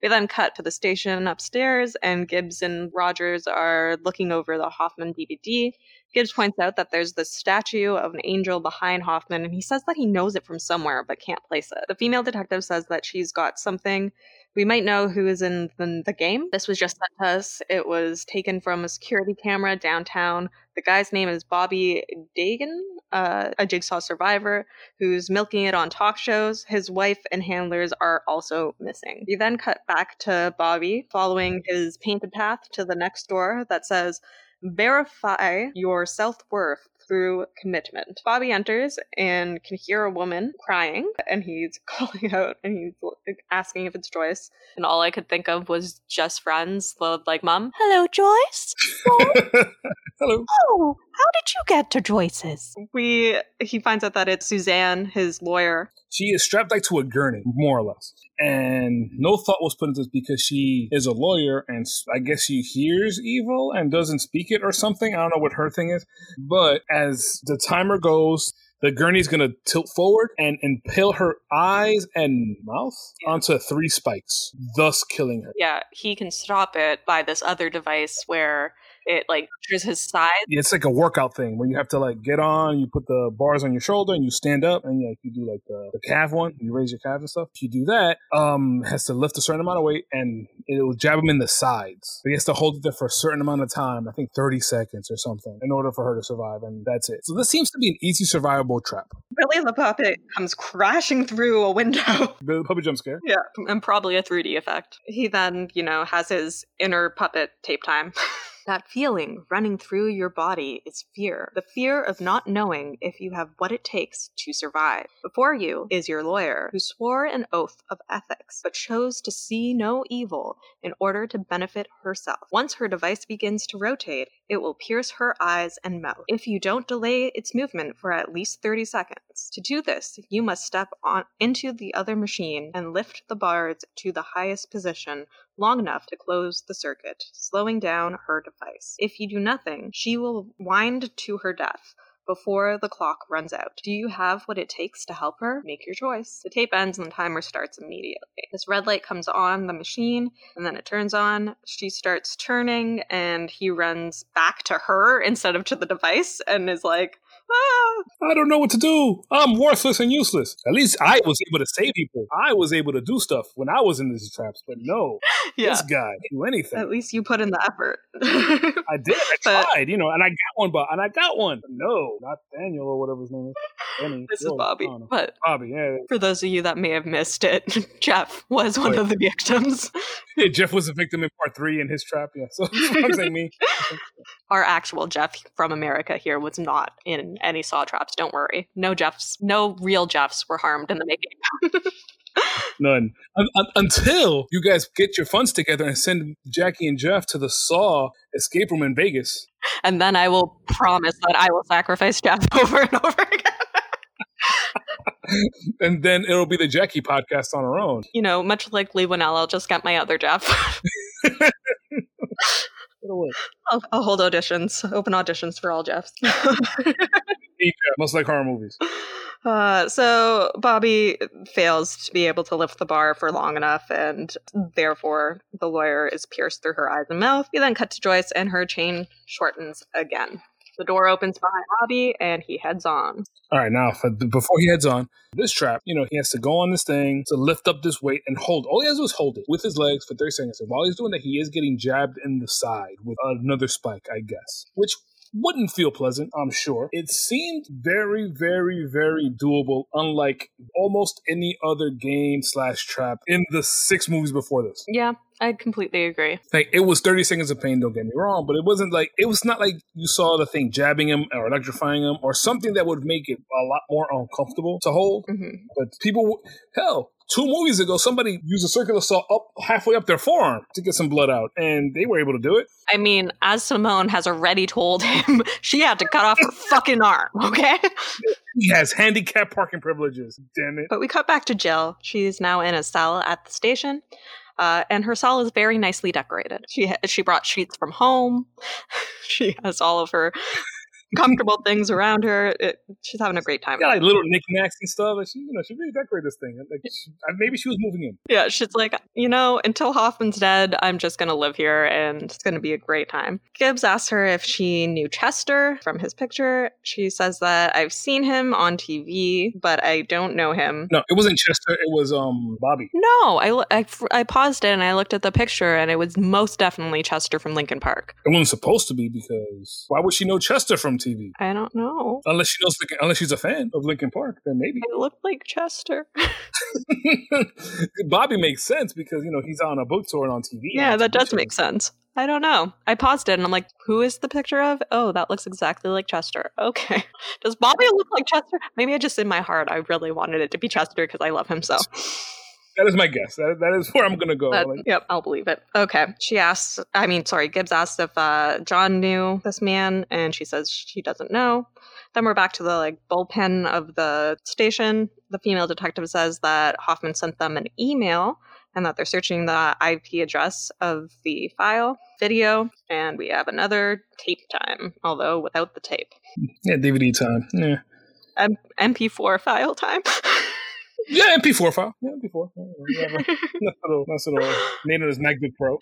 Speaker 1: We then cut to the station upstairs, and Gibbs and Rogers are looking over the Hoffman DVD. Gibbs points out that there's this statue of an angel behind Hoffman, and he says that he knows it from somewhere but can't place it. The female detective says that she's got something. We might know who is in the, the game. This was just sent to us. It was taken from a security camera downtown. The guy's name is Bobby Dagen, uh, a jigsaw survivor who's milking it on talk shows. His wife and handlers are also missing. You then cut back to Bobby following his painted path to the next door that says, Verify your self worth through commitment. Bobby enters and can hear a woman crying, and he's calling out and he's asking if it's Joyce. And all I could think of was just friends, like mom. Hello, Joyce.
Speaker 2: Hello.
Speaker 3: Oh, how did you get to Joyce's?
Speaker 1: We he finds out that it's Suzanne, his lawyer.
Speaker 2: She is strapped like to a gurney, more or less. And no thought was put into this because she is a lawyer and I guess she hears evil and doesn't speak it or something. I don't know what her thing is. But as the timer goes, the gurney's gonna tilt forward and impale her eyes and mouth onto three spikes, thus killing her.
Speaker 1: Yeah, he can stop it by this other device where it like measures his size.
Speaker 2: Yeah, it's like a workout thing where you have to like get on, you put the bars on your shoulder, and you stand up, and like you do like the, the calf one, you raise your calves and stuff. If you do that, um, has to lift a certain amount of weight, and it will jab him in the sides. But he has to hold it there for a certain amount of time, I think thirty seconds or something, in order for her to survive, and that's it. So this seems to be an easy survivable trap.
Speaker 1: Billy the puppet comes crashing through a window.
Speaker 2: The Puppet jump scare.
Speaker 1: Yeah, and probably a 3D effect. He then, you know, has his inner puppet tape time. that feeling running through your body is fear. The fear of not knowing if you have what it takes to survive. Before you is your lawyer, who swore an oath of ethics, but chose to see no evil in order to benefit herself. Once her device begins to rotate, it will pierce her eyes and mouth. If you don't delay its movement for at least 30 seconds. To do this, you must step on into the other machine and lift the bars to the highest position long enough to close the circuit, slowing down her device. If you do nothing, she will wind to her death before the clock runs out. Do you have what it takes to help her? Make your choice. The tape ends and the timer starts immediately. This red light comes on the machine and then it turns on. She starts turning and he runs back to her instead of to the device and is like,
Speaker 2: I don't know what to do. I'm worthless and useless. At least I was able to save people. I was able to do stuff when I was in these traps, but no,
Speaker 1: yeah.
Speaker 2: this guy do anything.
Speaker 1: At least you put in the effort.
Speaker 2: I did. I
Speaker 1: But-
Speaker 2: tried, you know, and I got one, but and I got one. But no, not Daniel or whatever his name is. Benny.
Speaker 1: this is Bobby.
Speaker 2: I don't know.
Speaker 1: But
Speaker 2: Bobby, yeah.
Speaker 1: for those of you that may have missed it, Jeff was one
Speaker 2: Wait.
Speaker 1: of the victims.
Speaker 2: yeah. Jeff was a victim in part three in his trap. Yeah, so I'm saying me.
Speaker 1: Our actual Jeff from America here was not in any saw traps. Don't worry. No Jeffs, no real Jeffs were harmed in the making.
Speaker 2: None un- un- until you guys get your funds together and send Jackie and Jeff to the Saw escape room in Vegas.
Speaker 1: and then I will promise that I will sacrifice Jeff over and over again.
Speaker 2: And then it'll be the Jackie podcast on her own.
Speaker 1: You know, much like Leigh Whannell, I'll just get my other Jeff.
Speaker 2: Get away.
Speaker 1: I'll, I'll hold auditions, open auditions for all Jeffs.
Speaker 2: Most like horror movies.
Speaker 1: Uh, so Bobby fails to be able to lift the bar for long enough, and therefore the lawyer is pierced through her eyes and mouth. We then cut to Joyce, and her chain shortens again. The door opens behind Bobby and he heads on.
Speaker 2: All right, now for, before he heads on, this trap, you know, he has to go on this thing to lift up this weight and hold. All he has to do is hold it with his legs for 30 seconds. And while he's doing that, he is getting jabbed in the side with another spike, I guess, which wouldn't feel pleasant, I'm sure. It seemed very, very, very doable, unlike almost any other game slash trap in the six movies before this.
Speaker 1: Yeah, I completely agree.
Speaker 2: Like it was 30 seconds of pain, don't get me wrong, but it wasn't like it was not like you saw the thing jabbing him or electrifying him or something that would make it a lot more uncomfortable to hold.
Speaker 1: Mm-hmm.
Speaker 2: But people, hell, two movies ago, somebody used a circular saw up halfway up their forearm to get some blood out, and they were able to do it.
Speaker 1: I mean, as Simone has already told him, she had to cut off her fucking arm, okay?
Speaker 2: He has handicap parking privileges. Damn it.
Speaker 1: But we cut back to Jill. She's now in a cell at the station. Uh, and her cell is very nicely decorated. She she brought sheets from home. she has all of her comfortable things around her. It, she's having a great time.
Speaker 2: Yeah, like little knickknacks and stuff. Like she, you know, she really decorated this thing. Like she, maybe she was moving in.
Speaker 1: Yeah, she's like, you know, until Hoffman's dead, I'm just gonna live here, and it's gonna be a great time. Gibbs asks her if she knew Chester from his picture. She says that I've seen him on TV, but I don't know him.
Speaker 2: No, it wasn't Chester. It was um Bobby.
Speaker 1: No, I, I, I paused it and I looked at the picture, and it was most definitely Chester from Linkin Park.
Speaker 2: It wasn't supposed to be because why would she know Chester from TV?
Speaker 1: I don't know.
Speaker 2: Unless she knows, unless she's a fan of Linkin Park, then maybe.
Speaker 1: It looked like Chester.
Speaker 2: Bobby makes sense because you know he's on a book tour and on TV.
Speaker 1: Yeah,
Speaker 2: on
Speaker 1: that
Speaker 2: TV
Speaker 1: does
Speaker 2: shows.
Speaker 1: make sense. I don't know. I paused it and I'm like, who is the picture of? Oh, that looks exactly like Chester. Okay. Does Bobby look like Chester? Maybe I just in my heart I really wanted it to be Chester because I love him so.
Speaker 2: That is my guess. That, that is where I'm gonna go.
Speaker 1: That-
Speaker 2: Like,
Speaker 1: yep, I'll believe it. Okay. She asks, I mean, sorry, Gibbs asked if uh, John knew this man, and she says she doesn't know. Then we're back to the like bullpen of the station. The female detective says that Hoffman sent them an email and that they're searching the IP address of the file video. And we have another tape time, although without the tape.
Speaker 2: yeah, DVD time. Yeah,
Speaker 1: M- MP4 file time.
Speaker 2: yeah, MP4 file. Yeah, MP4. Yeah, nice little, nice little name it as MacBook Pro.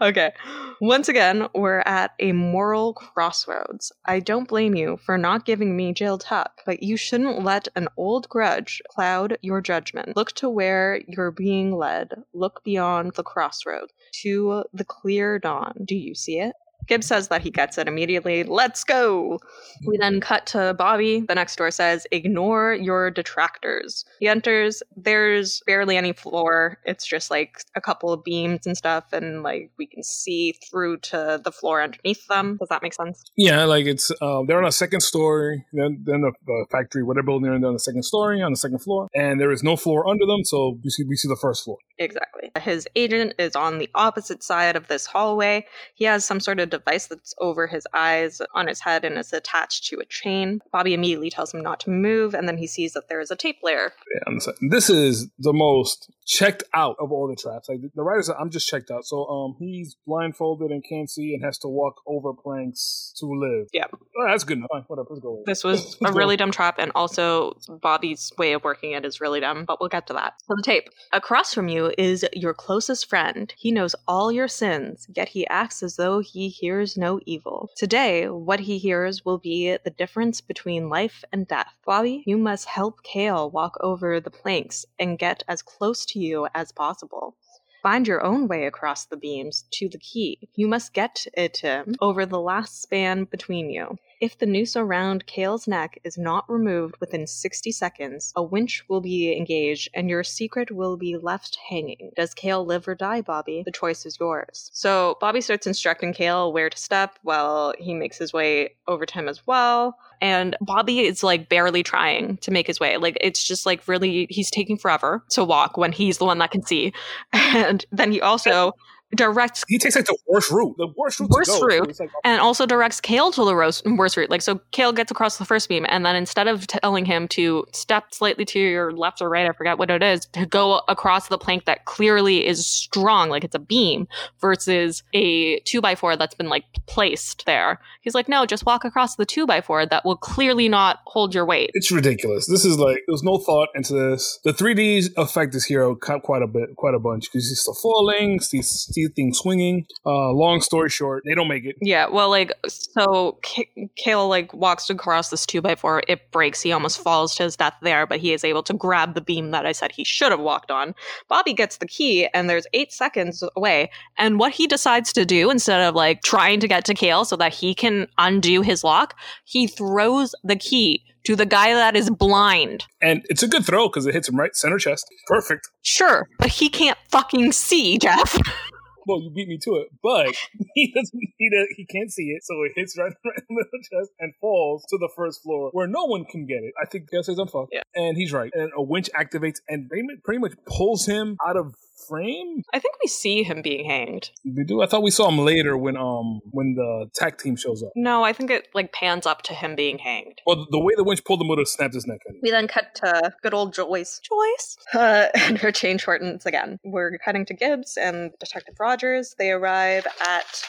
Speaker 1: okay. Once again, we're at a moral crossroads. I don't blame you for not giving me Jill Tuck, but you shouldn't let an old grudge cloud your judgment. Look to where you're being led. Look beyond the crossroad to the clear dawn. Do you see it? Gibbs says that he gets it immediately. Let's go! We then cut to Bobby. The next door says, Ignore your detractors. He enters. There's barely any floor. It's just like a couple of beams and stuff, and like we can see through to the floor underneath them. Does that make sense?
Speaker 2: Yeah, like it's uh, they're on a second story. Then then the, the factory, whatever building they're in, they're on the second story, on the second floor, and there is no floor under them. So we see we see the first floor.
Speaker 1: Exactly. His agent is on the opposite side of this hallway. He has some sort of device that's over his eyes on his head and is attached to a chain. Bobby immediately tells him not to move, and then he sees that there is a tape layer.
Speaker 2: Yeah. This is the most checked out of all the traps. Like the writer said, I'm just checked out. So um, he's blindfolded and can't see and has to walk over planks to live.
Speaker 1: Yeah.
Speaker 2: Oh, that's good enough. Fine, whatever. Let's go.
Speaker 1: This was a really dumb trap, and also Bobby's way of working it is really dumb, but we'll get to that. So, the tape. Across from you is your closest friend. He knows all your sins, yet he acts as though he hears no evil. Today, what he hears will be the difference between life and death. Bobby, you must help Cale walk over the planks and get as close to you as possible. Find your own way across the beams to the key. You must get it um, mm-hmm. over the last span between you. If the noose around Cale's neck is not removed within 60 seconds, a winch will be engaged and your secret will be left hanging. Does Cale live or die, Bobby? The choice is yours. So Bobby starts instructing Cale where to step while he makes his way over to him as well. And Bobby is like barely trying to make his way. Like it's just like really, he's taking forever to walk when he's the one that can see. And then he also directs
Speaker 2: He takes like the worst route. The worst route.
Speaker 1: Worst route.
Speaker 2: Like,
Speaker 1: and also directs Cale to the ros- worst route. Like, so Cale gets across the first beam, and then instead of telling him to step slightly to your left or right, I forget what it is, to go across the plank that clearly is strong, like it's a beam, versus a two by four that's been like placed there. He's like, no, just walk across the two by four that will clearly not hold your weight.
Speaker 2: it's ridiculous. This is like there's no thought into this. The 3D effect this hero quite quite a bit, quite a bunch because he's still falling. He's, see things swinging. Uh, long story short, they don't make it.
Speaker 1: Yeah, well, like, so K- Cale, like, walks across this 2x4. It breaks. He almost falls to his death there, but he is able to grab the beam that I said he should have walked on. Bobby gets the key, and there's eight seconds away. And what he decides to do, instead of, like, trying to get to Cale so that he can undo his lock, he throws the key to the guy that is blind.
Speaker 2: And it's a good throw because it hits him right center chest. Perfect.
Speaker 1: Sure, but he can't fucking see, Jeff.
Speaker 2: well, you beat me to it, but he doesn't. He does, he can't see it, so it hits right, right in the chest and falls to the first floor where no one can get it. I think Gus says I'm fucked,
Speaker 1: Yeah.
Speaker 2: and he's right. And a winch activates and pretty much pulls him out of frame.
Speaker 1: I think we see him being hanged.
Speaker 2: We do. I thought we saw him later when um when the tag team shows up.
Speaker 1: No, I think it like pans up to him being hanged.
Speaker 2: Well, the way the winch pulled him would have snapped his neck. Anyway.
Speaker 1: We then cut to good old Joyce. Joyce? Uh, and her chain shortens again. We're cutting to Gibbs and Detective Rogers. They arrive at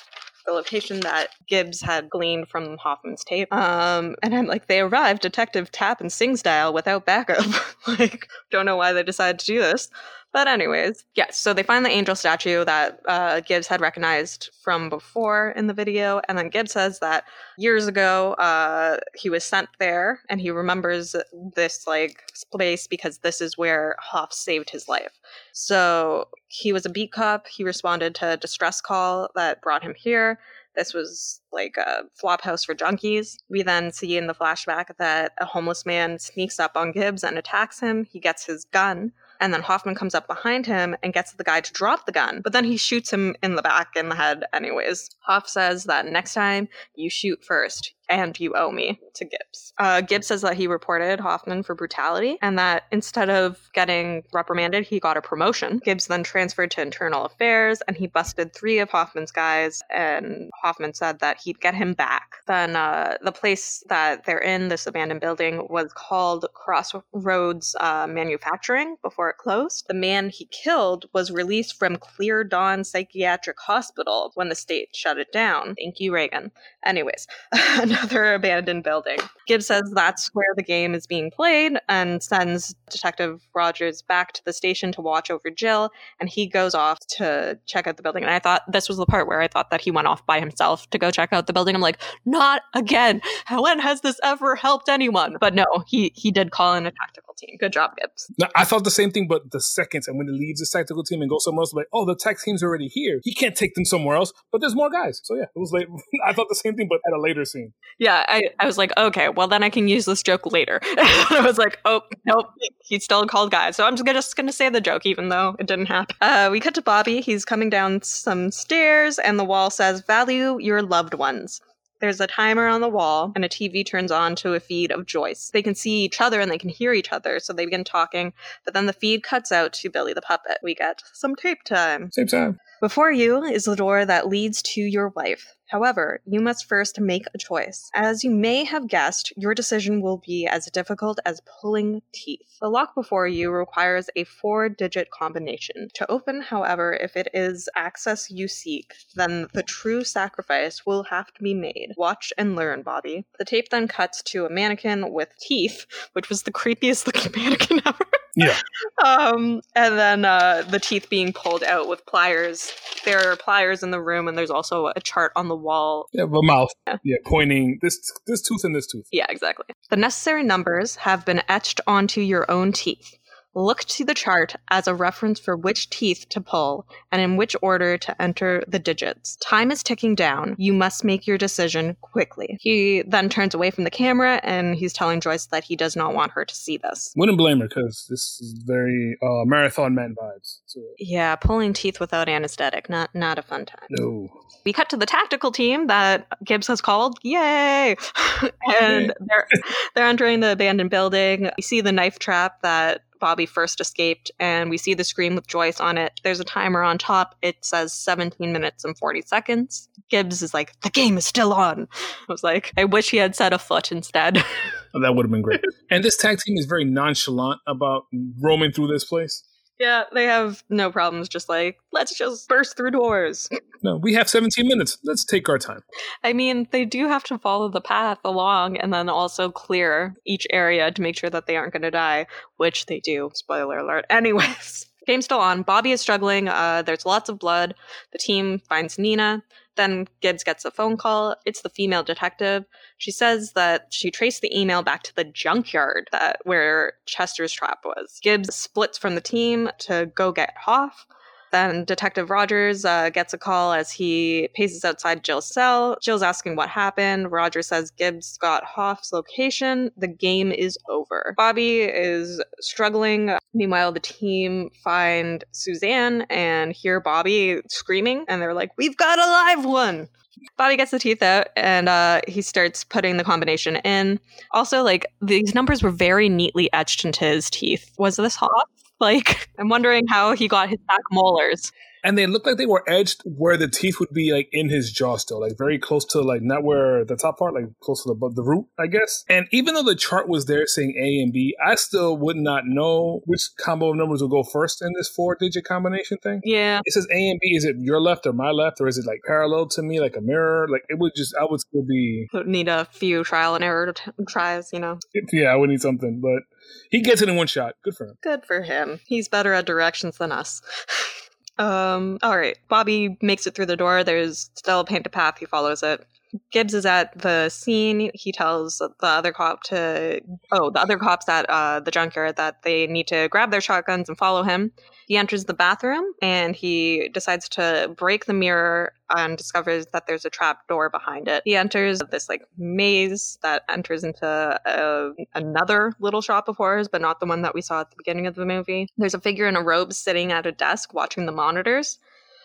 Speaker 1: the location that Gibbs had gleaned from Hoffman's tape. Um, and I'm like, they arrived, Detective Tapp and Sing style without backup. like, don't know why they decided to do this. But anyways, yes. So they find the angel statue that uh, Gibbs had recognized from before in the video, and then Gibbs says that years ago uh, he was sent there, and he remembers this like place because this is where Hoff saved his life. So he was a beat cop. He responded to a distress call that brought him here. This was like a flop house for junkies. We then see in the flashback that a homeless man sneaks up on Gibbs and attacks him. He gets his gun. And then Hoffman comes up behind him and gets the guy to drop the gun, but then he shoots him in the back in the head, anyways. Hoff says that next time you shoot first and you owe me to Gibbs. Uh, Gibbs says that he reported Hoffman for brutality and that instead of getting reprimanded, he got a promotion. Gibbs then transferred to internal affairs and he busted three of Hoffman's guys, and Hoffman said that he'd get him back. Then uh, the place that they're in, this abandoned building, was called Crossroads uh, Manufacturing before it closed. The man he killed was released from Clear Dawn Psychiatric Hospital when the state shut it down. Thank you, Reagan. Anyways, another abandoned building. Gibbs says that's where the game is being played and sends Detective Rogers back to the station to watch over Jill, and he goes off to check out the building. And I thought this was the part where I thought that he went off by himself to go check out the building. I'm like, not again. When has this ever helped anyone? But no, he he did call in a tactical team. Good job, Gibbs.
Speaker 2: No, I thought the same thing, but the seconds and when he leaves his tactical team and goes somewhere else, like, oh, the tech team's already here. He can't take them somewhere else, but there's more guys. So yeah, it was late. I thought the same thing, but at a later scene.
Speaker 1: Yeah, I, I was like, okay, well then I can use this joke later. I was like, oh nope, he's still called guy. So I'm just gonna, just gonna say the joke, even though it didn't happen. Uh, we cut to Bobby. He's coming down some stairs, and the wall says, "Value your loved ones." There's a timer on the wall, and a TV turns on to a feed of Joyce. They can see each other and they can hear each other, so they begin talking. But then the feed cuts out to Billy the puppet. We get some tape time.
Speaker 2: Same time.
Speaker 1: Before you is the door that leads to your wife. However, you must first make a choice. As you may have guessed, your decision will be as difficult as pulling teeth. The lock before you requires a four digit combination. To open, however, if it is access you seek, then the true sacrifice will have to be made. Watch and learn, Bobby. The tape then cuts to a mannequin with teeth, which was the creepiest looking mannequin ever.
Speaker 2: Yeah.
Speaker 1: Um, and then uh, the teeth being pulled out with pliers. There are pliers in the room, and there's also a chart on the wall.
Speaker 2: Yeah, the mouth.
Speaker 1: Yeah.
Speaker 2: Yeah, pointing this this tooth and this tooth.
Speaker 1: Yeah, exactly. The necessary numbers have been etched onto your own teeth. Look to the chart as a reference for which teeth to pull and in which order to enter the digits. Time is ticking down. You must make your decision quickly. He then turns away from the camera and he's telling Joyce that he does not want her to see this.
Speaker 2: Wouldn't blame her because this is very uh, marathon man vibes. So,
Speaker 1: Yeah, pulling teeth without anesthetic, not not a fun time.
Speaker 2: no.
Speaker 1: we cut to the tactical team that Gibbs has called. Yay! and they're they're entering the abandoned building. We see the knife trap that Bobby first escaped, and we see the screen with Joyce on it. There's a timer on top. It says 17 minutes and 40 seconds. Gibbs is like, the game is still on. I was like, I wish he had said a foot instead.
Speaker 2: That would have been great. and this tag team is very nonchalant about roaming through this place.
Speaker 1: Yeah, they have no problems. Just like, let's just burst through doors.
Speaker 2: No, we have 17 minutes. Let's take our time.
Speaker 1: I mean, they do have to follow the path along and then also clear each area to make sure that they aren't going to die, which they do. Spoiler alert. Anyways, Game's still on. Bobby is struggling. Uh, there's lots of blood. The team finds Nina. Then Gibbs gets a phone call. It's the female detective. She says that she traced the email back to the junkyard that where Chester's trap was. Gibbs splits from the team to go get Hoff. Then Detective Rogers uh, gets a call as he paces outside Jill's cell. Jill's asking what happened. Rogers says Gibbs got Hoff's location. The game is over. Bobby is struggling. Meanwhile, the team find Suzanne and hear Bobby screaming, and they're like, We've got a live one! Bobby gets the teeth out and uh, he starts putting the combination in. Also, like these numbers were very neatly etched into his teeth. Was this Hoff? Like, I'm wondering how he got his back molars.
Speaker 2: And they look like they were edged where the teeth would be like in his jaw still, like very close to like not where the top part, like close to the the root, I guess. And even though the chart was there saying A and B, I still would not know which combo of numbers will go first in this four digit combination thing.
Speaker 1: Yeah.
Speaker 2: It says A and B. Is it your left or my left, or is it like parallel to me, like a mirror? Like it would just, I would still be.
Speaker 1: Need a few trial and error t- tries, you know.
Speaker 2: Yeah, I would need something, but he gets it in one shot. Good for him.
Speaker 1: Good for him. He's better at directions than us. um, all right. Bobby makes it through the door. There's still a painted path. He follows it. Gibbs is at the scene. He tells the other cop to, oh, the other cops at uh, the junkyard that they need to grab their shotguns and follow him. He enters the bathroom and he decides to break the mirror and discovers that there's a trap door behind it. He enters this like maze that enters into a, another little shop of horrors, but not the one that we saw at the beginning of the movie. There's a figure in a robe sitting at a desk watching the monitors.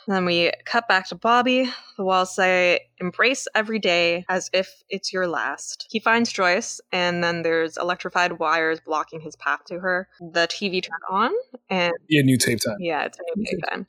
Speaker 1: Then we cut back to Bobby. The walls say, embrace every day as if it's your last. He finds Joyce, and then there's electrified wires blocking his path to her. The TV turned on, and.
Speaker 2: Yeah, new tape time.
Speaker 1: Yeah, it's a new tape time.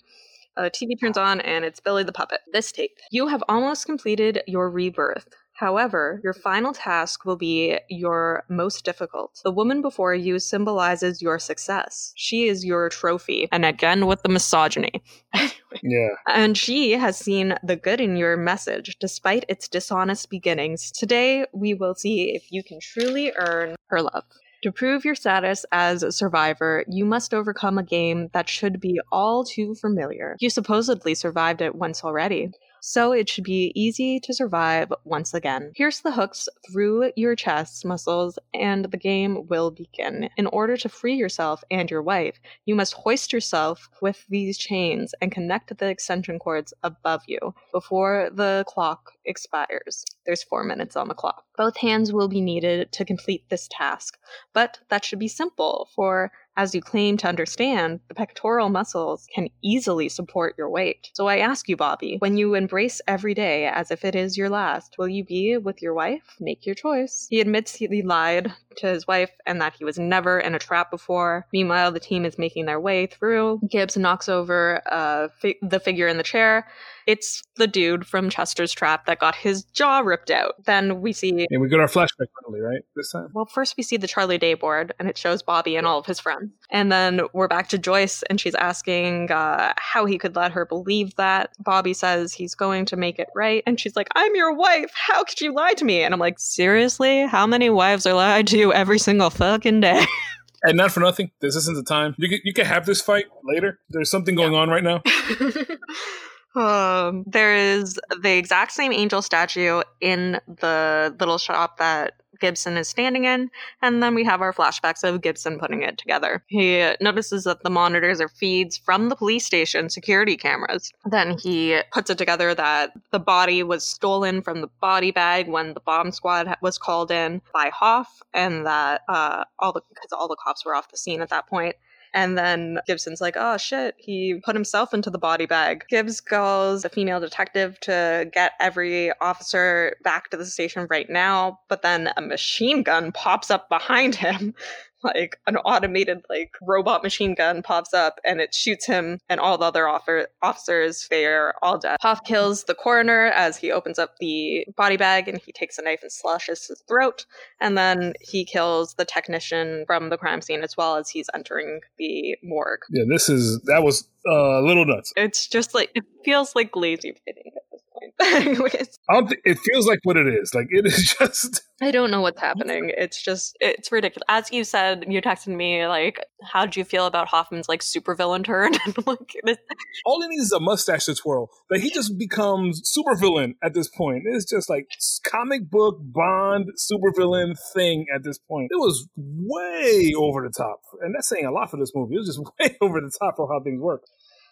Speaker 1: Uh, TV turns on, and it's Billy the Puppet. This tape. You have almost completed your rebirth. However, your final task will be your most difficult. The woman before you symbolizes your success. She is your trophy. And again with the misogyny.
Speaker 2: yeah.
Speaker 1: And she has seen the good in your message, despite its dishonest beginnings. Today, we will see if you can truly earn her love. To prove your status as a survivor, you must overcome a game that should be all too familiar. You supposedly survived it once already so it should be easy to survive once again. Pierce the hooks through your chest muscles, and the game will begin. In order to free yourself and your wife, you must hoist yourself with these chains and connect the extension cords above you before the clock expires. There's four minutes on the clock. Both hands will be needed to complete this task, but that should be simple, for as you claim to understand, the pectoral muscles can easily support your weight. So I ask you, Bobby, when you embrace every day as if it is your last, will you be with your wife? Make your choice. He admits he lied to his wife and that he was never in a trap before. Meanwhile, the team is making their way through. Gibbs knocks over uh, fi- the figure in the chair. It's the dude from Chester's Trap that got his jaw ripped out. Then we see.
Speaker 2: And we got our flashback finally, right? This time?
Speaker 1: Well, first we see the Charlie Day board, and it shows Bobby and all of his friends. And then we're back to Joyce, and she's asking uh, how he could let her believe that. Bobby says he's going to make it right. And she's like, I'm your wife. How could you lie to me? And I'm like, seriously? How many wives are lied to every single fucking day?
Speaker 2: And not for nothing, this isn't the time. You could, you could have this fight later. There's something going yeah. on right now.
Speaker 1: Um, there is the exact same angel statue in the little shop that Gibson is standing in, and then we have our flashbacks of Gibson putting it together. He notices that the monitors are feeds from the police station security cameras. Then he puts it together that the body was stolen from the body bag when the bomb squad was called in by Hoff, and that uh, all the because all the cops were off the scene at that point. And then Gibson's like, oh shit, he put himself into the body bag. Gibbs calls the female detective to get every officer back to the station right now, but then a machine gun pops up behind him like an automated like robot machine gun pops up and it shoots him and all the other offer- officers they're all dead Hoff kills the coroner as he opens up the body bag and he takes a knife and slashes his throat. And then he kills the technician from the crime scene as well as he's entering the morgue.
Speaker 2: Yeah this is that was uh, a little nuts.
Speaker 1: It's just like it feels like lazy pitting
Speaker 2: it feels like what it is. Like it is just.
Speaker 1: I don't know what's happening. It's just it's ridiculous. As you said, you texted me like, "How did you feel about Hoffman's like supervillain turn?" like,
Speaker 2: All he needs is a mustache to twirl. Like he just becomes supervillain at this point. It's just like comic book Bond supervillain thing at this point. It was way over the top, and that's saying a lot for this movie. It was just way over the top for how things work.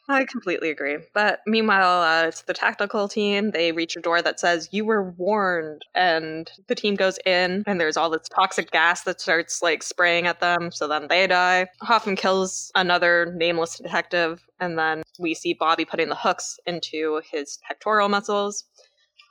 Speaker 1: I completely agree. But meanwhile, uh, it's the tactical team. They reach a door that says, You were warned. And the team goes in, and there's all this toxic gas that starts like spraying at them. So then they die. Hoffman kills another nameless detective. And then we see Bobby putting the hooks into his pectoral muscles.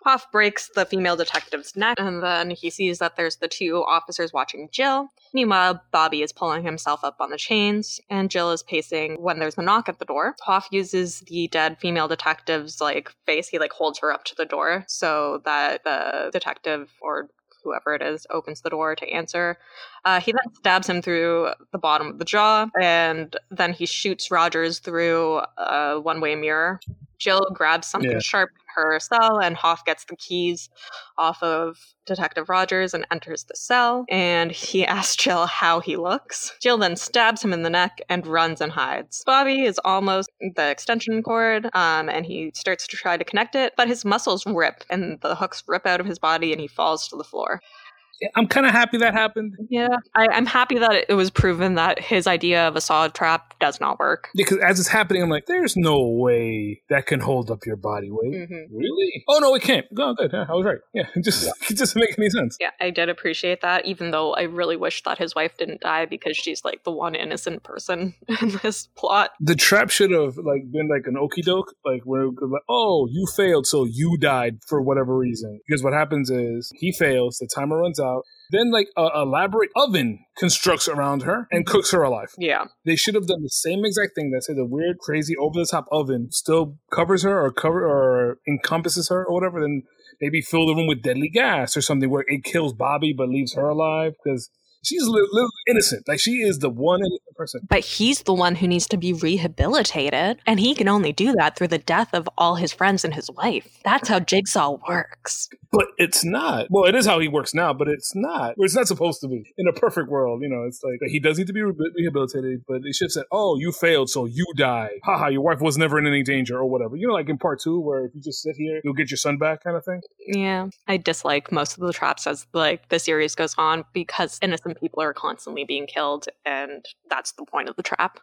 Speaker 1: Hoff breaks the female detective's neck, and then he sees that there's the two officers watching Jill. Meanwhile, Bobby is pulling himself up on the chains, and Jill is pacing when there's a knock at the door. Hoff uses the dead female detective's like face. He like holds her up to the door so that the detective or whoever it is opens the door to answer. Uh, he then stabs him through the bottom of the jaw, and then he shoots Rogers through a one-way mirror. Jill grabs something
Speaker 2: Yeah.
Speaker 1: sharp her cell, and Hoff gets the keys off of Detective Rogers and enters the cell. And he asks Jill how he looks. Jill then stabs him in the neck and runs and hides. Bobby is almost the extension cord, um, and he starts to try to connect it, but his muscles rip, and the hooks rip out of his body, and he falls to the floor.
Speaker 2: I'm kind of happy that happened
Speaker 1: Yeah, I, I'm happy that it was proven that his idea of a saw trap does not work.
Speaker 2: because as it's happening, I'm like, there's no way that can hold up your body weight.
Speaker 1: Mm-hmm.
Speaker 2: Really? Oh no, it can't. Oh, good. Yeah, I was right. Yeah, it just it doesn't make any sense.
Speaker 1: Yeah, I did appreciate that, even though I really wish that his wife didn't die because she's like the one innocent person in this plot.
Speaker 2: The trap should have like been like an okey doke, like where it could like, oh, you failed, so you died for whatever reason. Because what happens is he fails, the timer runs out. Then like a elaborate oven constructs around her and cooks her alive.
Speaker 1: Yeah.
Speaker 2: They should have done the same exact thing. That said, the weird, crazy, over the top oven still covers her or cover or encompasses her or whatever. Then maybe fill the room with deadly gas or something where it kills Bobby but leaves her alive because she's li- literally innocent. Like she is the one innocent person.
Speaker 1: But he's the one who needs to be rehabilitated, and he can only do that through the death of all his friends and his wife. That's how Jigsaw works.
Speaker 2: But it's not. Well, it is how he works now, but it's not. It's not supposed to be. In a perfect world, you know, it's like he does need to be re- rehabilitated, but it should have said, "Oh, you failed, so you die." Haha, your wife was never in any danger, or whatever. You know, like in part two, where if you just sit here, you'll get your son back, kind of thing.
Speaker 1: Yeah, I dislike most of the traps as like the series goes on because innocent people are constantly being killed, and that's the point of the trap.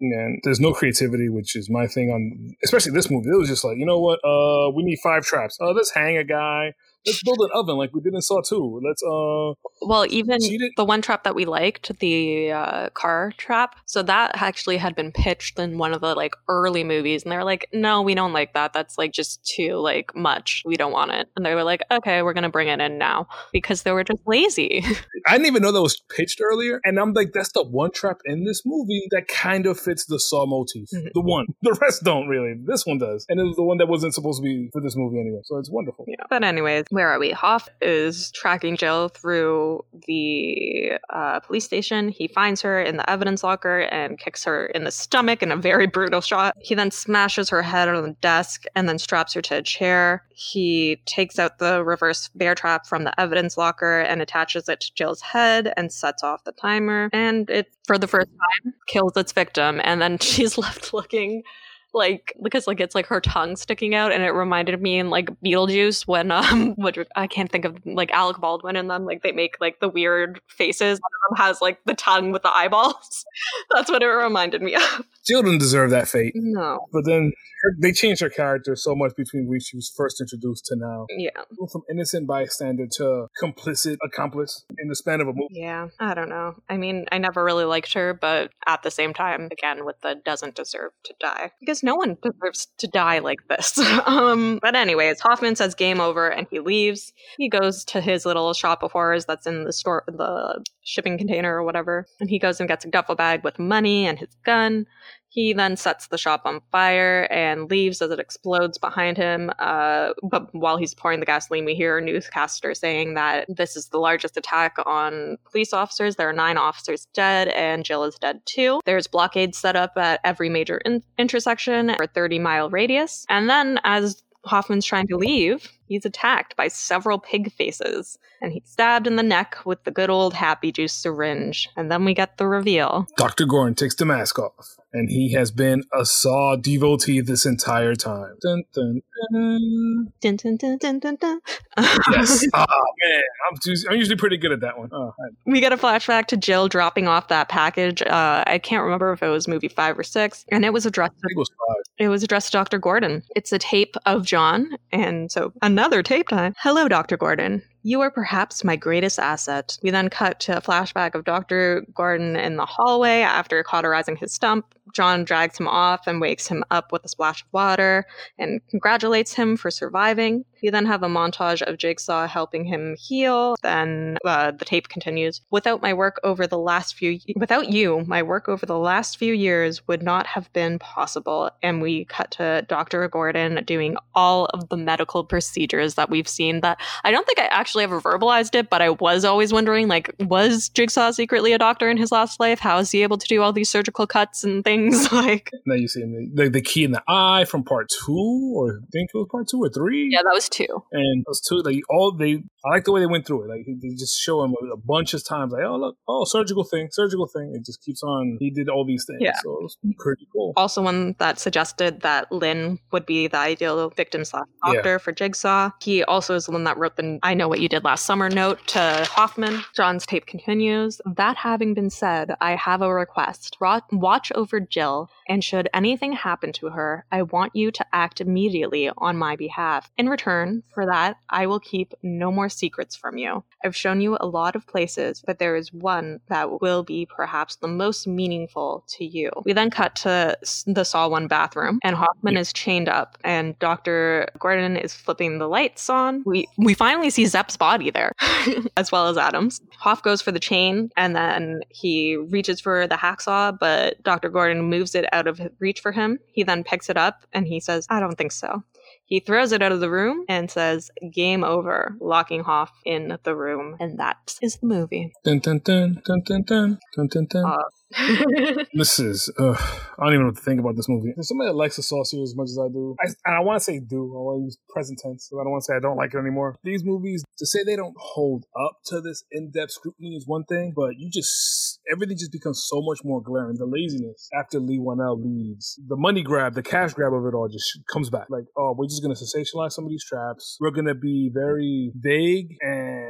Speaker 2: And there's no creativity, which is my thing on, especially this movie. It was just like, you know what? Uh, we need five traps. Uh, let's hang a guy. Let's build an oven like we did in Saw Two. Let's uh,
Speaker 1: Well, even the one trap that we liked, the uh, car trap, so that actually had been pitched in one of the like early movies, and they were like, "No, we don't like that. That's like just too like much. We don't want it." And they were like, "Okay, we're gonna bring it in now," because they were just lazy.
Speaker 2: I didn't even know that was pitched earlier, and I'm like, that's the one trap in this movie that kind of fits the Saw motif.
Speaker 1: Mhm.
Speaker 2: The one, the rest don't really. This one does, and it was the one that wasn't supposed to be for this movie anyway. So it's wonderful.
Speaker 1: Yeah. But anyways, where are we? Hoff is tracking Jill through the uh, police station. He finds her in the evidence locker and kicks her in the stomach in a very brutal shot. He then smashes her head on the desk and then straps her to a chair. He takes out the reverse bear trap from the evidence locker and attaches it to Jill's head and sets off the timer. And it, for the first time, kills its victim. And then she's left looking like because like it's like her tongue sticking out and it reminded me in like Beetlejuice when um what I can't think of like Alec Baldwin and them like they make like the weird faces. One of them has like the tongue with the eyeballs. That's what it reminded me of.
Speaker 2: Jill didn't deserve that fate,
Speaker 1: no.
Speaker 2: But then her, they changed her character so much between when she was first introduced to now.
Speaker 1: yeah.
Speaker 2: From innocent bystander to complicit accomplice in the span of a movie.
Speaker 1: yeah. I don't know. I mean I never really liked her but at the same time again with the doesn't deserve to die. Because no one deserves to die like this. Um but anyways Hoffman says game over and he leaves. He goes to his little shop of horrors that's in the store the shipping container or whatever and he goes and gets a duffel bag with money and his gun he then sets the shop on fire and leaves as it explodes behind him. Uh, but while he's pouring the gasoline, we hear a newscaster saying that this is the largest attack on police officers. There are nine officers dead, and Jill is dead too. There's blockades set up at every major in- intersection for a 30 mile radius. And then, as Hoffman's trying to leave, he's attacked by several pig faces and he's stabbed in the neck with the good old happy juice syringe. And then we get the reveal.
Speaker 2: Dr. Gordon takes the mask off, and he has been a Saw devotee this entire time. Dun, dun, dun.
Speaker 1: Dun, dun, dun, dun, dun, dun.
Speaker 2: Yes. oh, man. I'm, just, I'm usually pretty good at that one. Oh,
Speaker 1: we get a flashback to Jill dropping off that package. Uh, I can't remember if it was movie five or six, and it was addressed.
Speaker 2: It was five.
Speaker 1: It was addressed to Dr. Gordon. It's a tape of John, and so another tape time. Hello, Dr. Gordon. You are perhaps my greatest asset. We then cut to a flashback of Dr. Gordon in the hallway after cauterizing his stump. John drags him off and wakes him up with a splash of water and congratulates him for surviving. You then have a montage of Jigsaw helping him heal. Then uh, the tape continues. Without my work over the last few, without you, my work over the last few years would not have been possible. And we cut to Dr. Gordon doing all of the medical procedures that we've seen. That I don't think I actually ever verbalized it, but I was always wondering, like, was Jigsaw secretly a doctor in his last life? How is he able to do all these surgical cuts and things? like,
Speaker 2: Now you see the, the, the key in the eye from part two, or I think it was part two or three.
Speaker 1: yeah, that was two.
Speaker 2: And those two, like all they, I like the way they went through it. Like they just show him a, bunch of times, like, oh look, oh surgical thing, surgical thing. It just keeps on. He did all these things,
Speaker 1: Yeah.
Speaker 2: so it was pretty cool.
Speaker 1: also one that suggested that Lynn would be the ideal victim slash
Speaker 2: Yeah.
Speaker 1: doctor for Jigsaw. He also is the one that wrote the I know what you did last summer note to Hoffman. John's tape continues. That having been said, I have a request. Watch over Jill, and should anything happen to her, I want you to act immediately on my behalf. In return for that, I will keep no more secrets from you. I've shown you a lot of places, but there is one that will be perhaps the most meaningful to you. We then cut to the Saw 1 bathroom, and Hoffman is chained up, and Dr. Gordon is flipping the lights on. We, we finally see Zep's body there, as well as Adams. Hoff goes for the chain, and then he reaches for the hacksaw, but Dr. Gordon moves it out of reach for him. He then picks it up, and he says, I don't think so. He throws it out of the room and says, Game over, locking Hoff in the room. And that is the movie.
Speaker 2: Dun, dun, dun, dun, dun, dun, dun, dun, dun.
Speaker 1: Uh,
Speaker 2: This is, I don't even know what to think about this movie. There's somebody that likes the series as much as I do. I, and I want to say do. I want to use present tense, I don't want to say I don't like it anymore. These movies, to say they don't hold up to this in-depth scrutiny is one thing, but you just, everything just becomes so much more glaring. The laziness after Leigh Whannell leaves, the money grab, the cash grab of it all just comes back. Like, oh, we're just to sensationalize some of these traps. We're to be very vague and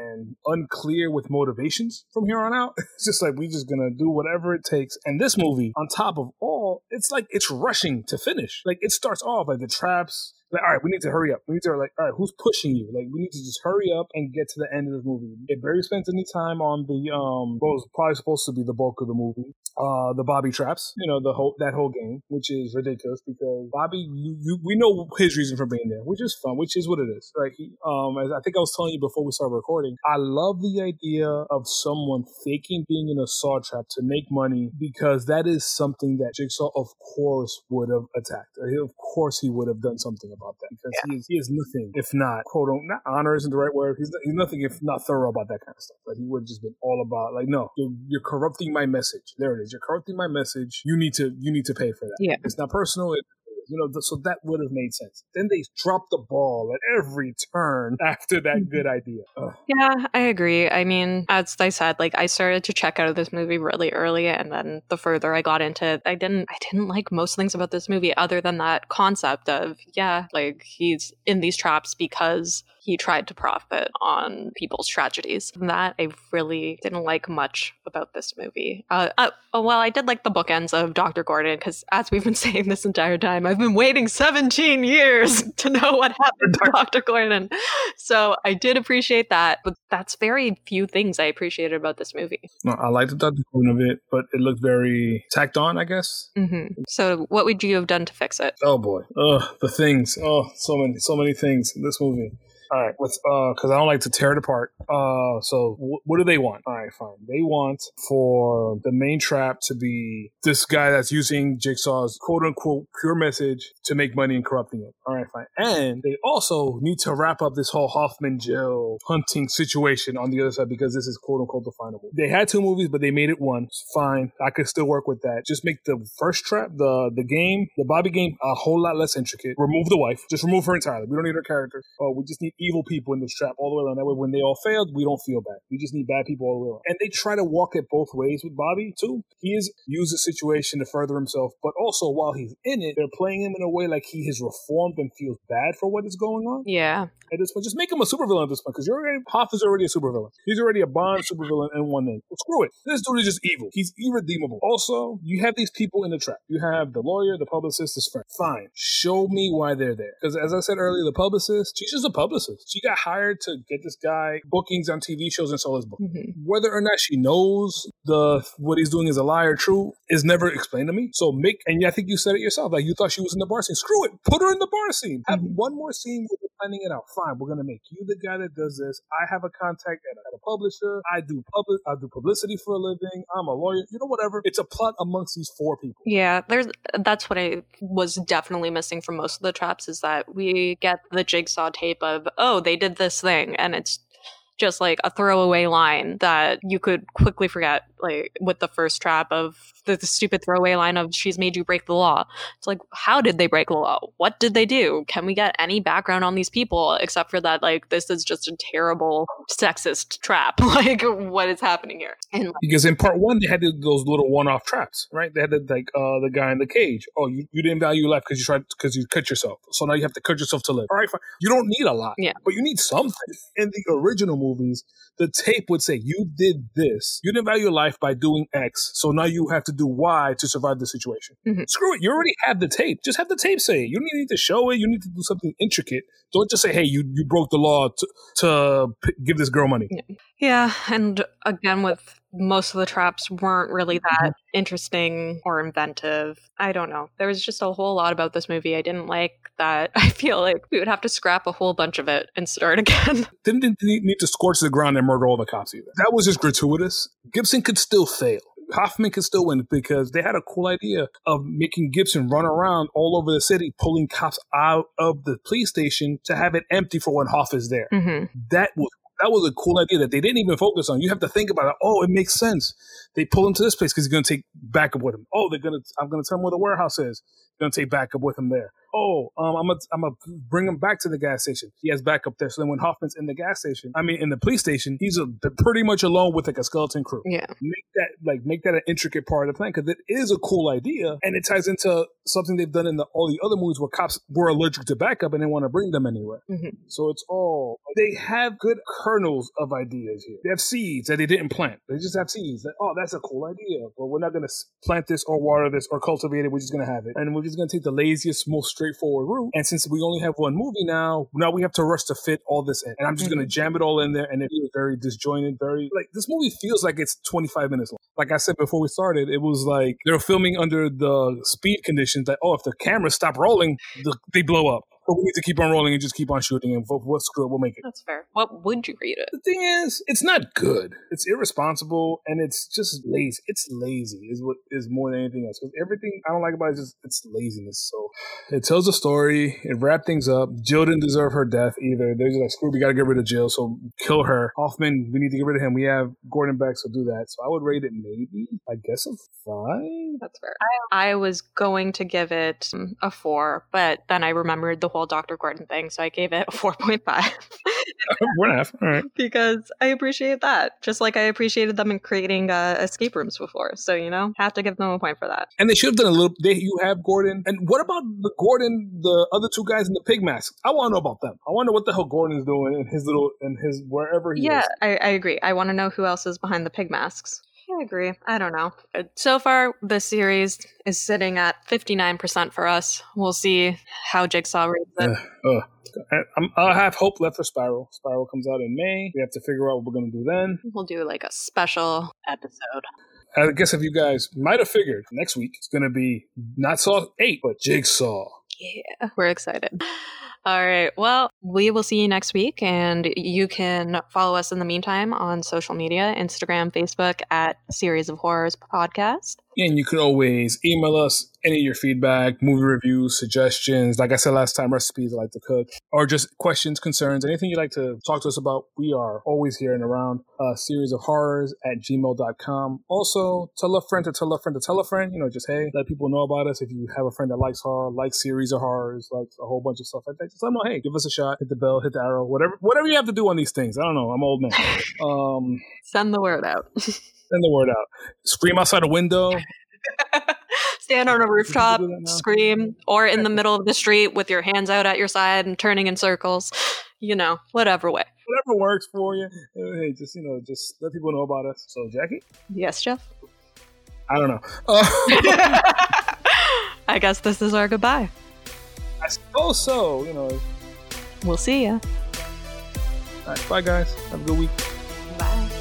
Speaker 2: unclear with motivations from here on out. It's just like, we're just to do whatever it takes. And this movie, on top of all, it's like it's rushing to finish. Like it starts off like the traps. Like, all right, we need to hurry up. We need to like, all right, who's pushing you? Like, we need to just hurry up and get to the end of this movie. It barely spends any time on the um, what was probably supposed to be the bulk of the movie. Uh, the Bobby traps. You know, the whole that whole game, which is ridiculous because Bobby, you, you, we know his reason for being there, which is fun, which is what it is, right? He, um, as I think I was telling you before we started recording, I love the idea of someone faking being in a saw trap to make money because that is something that Jigsaw, of course, would have attacked. Of course, he would have done something about that because he is he is nothing if not quote unquote not honor isn't the right word. He's, he's nothing if not thorough about that kind of stuff. Like he would have just been all about like no, you're, you're corrupting my message. There it is. You're corrupting my message. You need to you need to pay for that.
Speaker 1: Yeah.
Speaker 2: it's not personal. It, you know, so that would have made sense. Then they dropped the ball at every turn after that mm-hmm. good idea. Ugh.
Speaker 1: Yeah, I agree. I mean, as I said, like I started to check out of this movie really early, and then the further I got into it, I didn't, I didn't like most things about this movie, other than that concept of yeah, like he's in these traps because he tried to profit on people's tragedies. And that I really didn't like much about this movie. Uh, uh, oh, well, I did like the bookends of Dr. Gordon because, as we've been saying this entire time, I've been waiting 17 years to know what happened to Dr. Gordon. So I did appreciate that, but that's very few things I appreciated about this movie.
Speaker 2: No, I liked the Dr. Queen of it, but it looked very tacked on, I guess.
Speaker 1: hmm So, what would you have done to fix it?
Speaker 2: Oh boy. Ugh, the things. Oh, so many, so many things in this movie. All right, uh, because I don't like to tear it apart. Uh, so w- what do they want? All right, fine. They want for the main trap to be this guy that's using Jigsaw's quote unquote pure message to make money and corrupting it. All right, fine. And they also need to wrap up this whole Hoffman Jill hunting situation on the other side because this is quote unquote definable. They had two movies, but they made it one. Fine, I could still work with that. Just make the first trap, the the game, the Bobby game, a whole lot less intricate. Remove the wife. Just remove her entirely. We don't need her character. Oh, we just need evil people in this trap all the way around. That way, when they all failed, we don't feel bad. We just need bad people all the way around. And they try to walk it both ways with Bobby too. He is used the situation to further himself, but also while he's in it, they're playing him in a way like he has reformed and feels bad for what is going on.
Speaker 1: Yeah.
Speaker 2: At this point, just make him a supervillain at this point because you're already Hoff is already a supervillain. He's already a Bond supervillain in one name. Well, screw it. This dude is just evil. He's irredeemable. Also, you have these people in the trap. You have the lawyer, the publicist, his friend. Fine. Show me why they're there. Because as I said earlier, the publicist, she's just a publicist. She got hired to get this guy bookings on TV shows and sell his book.
Speaker 1: Mhm.
Speaker 2: Whether or not she knows the what he's doing is a lie or true is never explained to me. So make and I think you said it yourself. Like you thought she was in the bar scene. Screw it. Put her in the bar scene. Have
Speaker 1: Mhm.
Speaker 2: one more scene we're planning it out. Fine, we're gonna make you the guy that does this. I have a contact at a, at a publisher. I do public. I do publicity for a living. I'm a lawyer. You know, whatever. It's a plot amongst these four people.
Speaker 1: Yeah, there's that's what I was definitely missing from most of the traps is that we get the jigsaw tape of oh they did this thing and it's just like a throwaway line that you could quickly forget like with the first trap of the, the stupid throwaway line of she's made you break the law it's like how did they break the law what did they do can we get any background on these people except for that like this is just a terrible sexist trap like what is happening here and like,
Speaker 2: Because in part one, they had those little one-off traps, right? They had the, like uh, the guy in the cage. Oh, you, you didn't value life because you tried because you cut yourself. So now you have to cut yourself to live. All right, fine. You don't need a lot,
Speaker 1: Yeah.
Speaker 2: but you need something. In the original movies, the tape would say you did this. You didn't value your life by doing X, so now you have to do Y to survive the situation.
Speaker 1: Mhm.
Speaker 2: Screw it. You already have the tape. Just have the tape say it. You don't need to show it. You need to do something intricate. Don't just say, "Hey, you you broke the law to to p- give this girl money."
Speaker 1: Yeah, and again, with most of the traps weren't really that interesting or inventive. I don't know. There was just a whole lot about this movie I didn't like that I feel like we would have to scrap a whole bunch of it and start again.
Speaker 2: didn't need need to scorch the ground and murder all the cops either. That was just gratuitous. Gibson could still fail. Hoffman could still win because they had a cool idea of making Gibson run around all over the city, pulling cops out of the police station to have it empty for when Hoff is there.
Speaker 1: hmm
Speaker 2: That was that was a cool idea that they didn't even focus on. You have to think about it. Oh, it makes sense. They pull him to this place because he's going to take backup with him. Oh, they're going to. I'm going to tell him where the warehouse is. To take backup with him there. Oh, um, I'm gonna I'm gonna bring him back to the gas station. He has backup there. So then when Hoffman's in the gas station, I mean in the police station, he's a, pretty much alone with like a skeleton crew
Speaker 1: Yeah.
Speaker 2: make that like make that an intricate part of the plan because it is a cool idea and it ties into something they've done in the, all the other movies where cops were allergic to backup and they want to bring them anywhere.
Speaker 1: Mhm.
Speaker 2: So it's all they have good kernels of ideas here. They have seeds that they didn't plant. They just have seeds that oh that's a cool idea, but we're not to plant this or water this or cultivate it. We're just to have it, and we're just going to take the laziest, most straightforward route. And since we only have one movie now, now we have to rush to fit all this in, and I'm just going to mm-hmm. jam it all in there, and it feels very disjointed, very like this movie feels like it's 25 minutes long. Like I said before we started, it was like they were filming under the speed conditions that oh if the cameras stop rolling, the, they blow up. But we need to keep on rolling and just keep on shooting, and what screw it, we'll make it.
Speaker 1: That's fair. What would you rate it?
Speaker 2: The thing is, it's not good. It's irresponsible and it's just lazy. It's lazy is what is more than anything else. Because everything I don't like about it is just it's laziness. So it tells a story. It wrapped things up. Jill didn't deserve her death either. They're just like, screw, we gotta get rid of Jill, so kill her. Hoffman, we need to get rid of him. We have Gordon back, so do that. So I would rate it maybe, I guess a five.
Speaker 1: That's fair. I, I was going to give it um, a four, but then I remembered the whole Dr. Gordon thing, so I gave it a 4.5
Speaker 2: One and a half. All right.
Speaker 1: because I appreciate that. Just like I appreciated them in creating uh, escape rooms before. So, you know, have to give them a point for that.
Speaker 2: And they should have done a little. They, you have Gordon, and what about the Gordon, the other two guys in the pig mask? I want to know about them. I want to know what the hell Gordon is doing in his little, in his wherever he
Speaker 1: Yeah,
Speaker 2: is.
Speaker 1: I, I agree. I want to know who else is behind the pig masks. I agree. I don't know. Uh, So far, the series is sitting at 59% for us. We'll see how Jigsaw rates it.
Speaker 2: Ugh, ugh. I, I'm, I have hope left for Spiral. Spiral comes out in May. We have to figure out what we're gonna do then.
Speaker 1: We'll do like a special episode.
Speaker 2: I guess if you guys might have figured, next week it's gonna be not Saw Eight, but Jigsaw.
Speaker 1: Yeah, we're excited. All right. Well, we will see you next week. And you can follow us in the meantime on social media Instagram, Facebook at Series of Horrors Podcast.
Speaker 2: And you can always email us any of your feedback, movie reviews, suggestions. Like I said last time, recipes I like to cook, or just questions, concerns, anything you'd like to talk to us about. We are always here and around. A series of horrors at gmail.com. Also, tell a friend to tell a friend to tell a friend. You know, just hey, let people know about us. If you have a friend that likes horror, likes series of horrors, likes a whole bunch of stuff like that, them know, hey, give us a shot, hit the bell, hit the arrow, whatever, whatever you have to do on these things. I don't know. I'm old man. Um,
Speaker 1: Send the word out.
Speaker 2: send the word out. Scream outside a window.
Speaker 1: Stand on a rooftop,
Speaker 2: do that now?
Speaker 1: scream, or in the middle of the street with your hands out at your side and turning in circles. You know, whatever way.
Speaker 2: Whatever works for you. Hey, just you know, just let people know about us. So, Jackie,
Speaker 1: Yes, Jeff?
Speaker 2: I don't know. Uh,
Speaker 1: I guess this is our goodbye.
Speaker 2: I suppose so. You know.
Speaker 1: We'll see ya.
Speaker 2: All right, bye guys. Have a good week.
Speaker 1: Bye.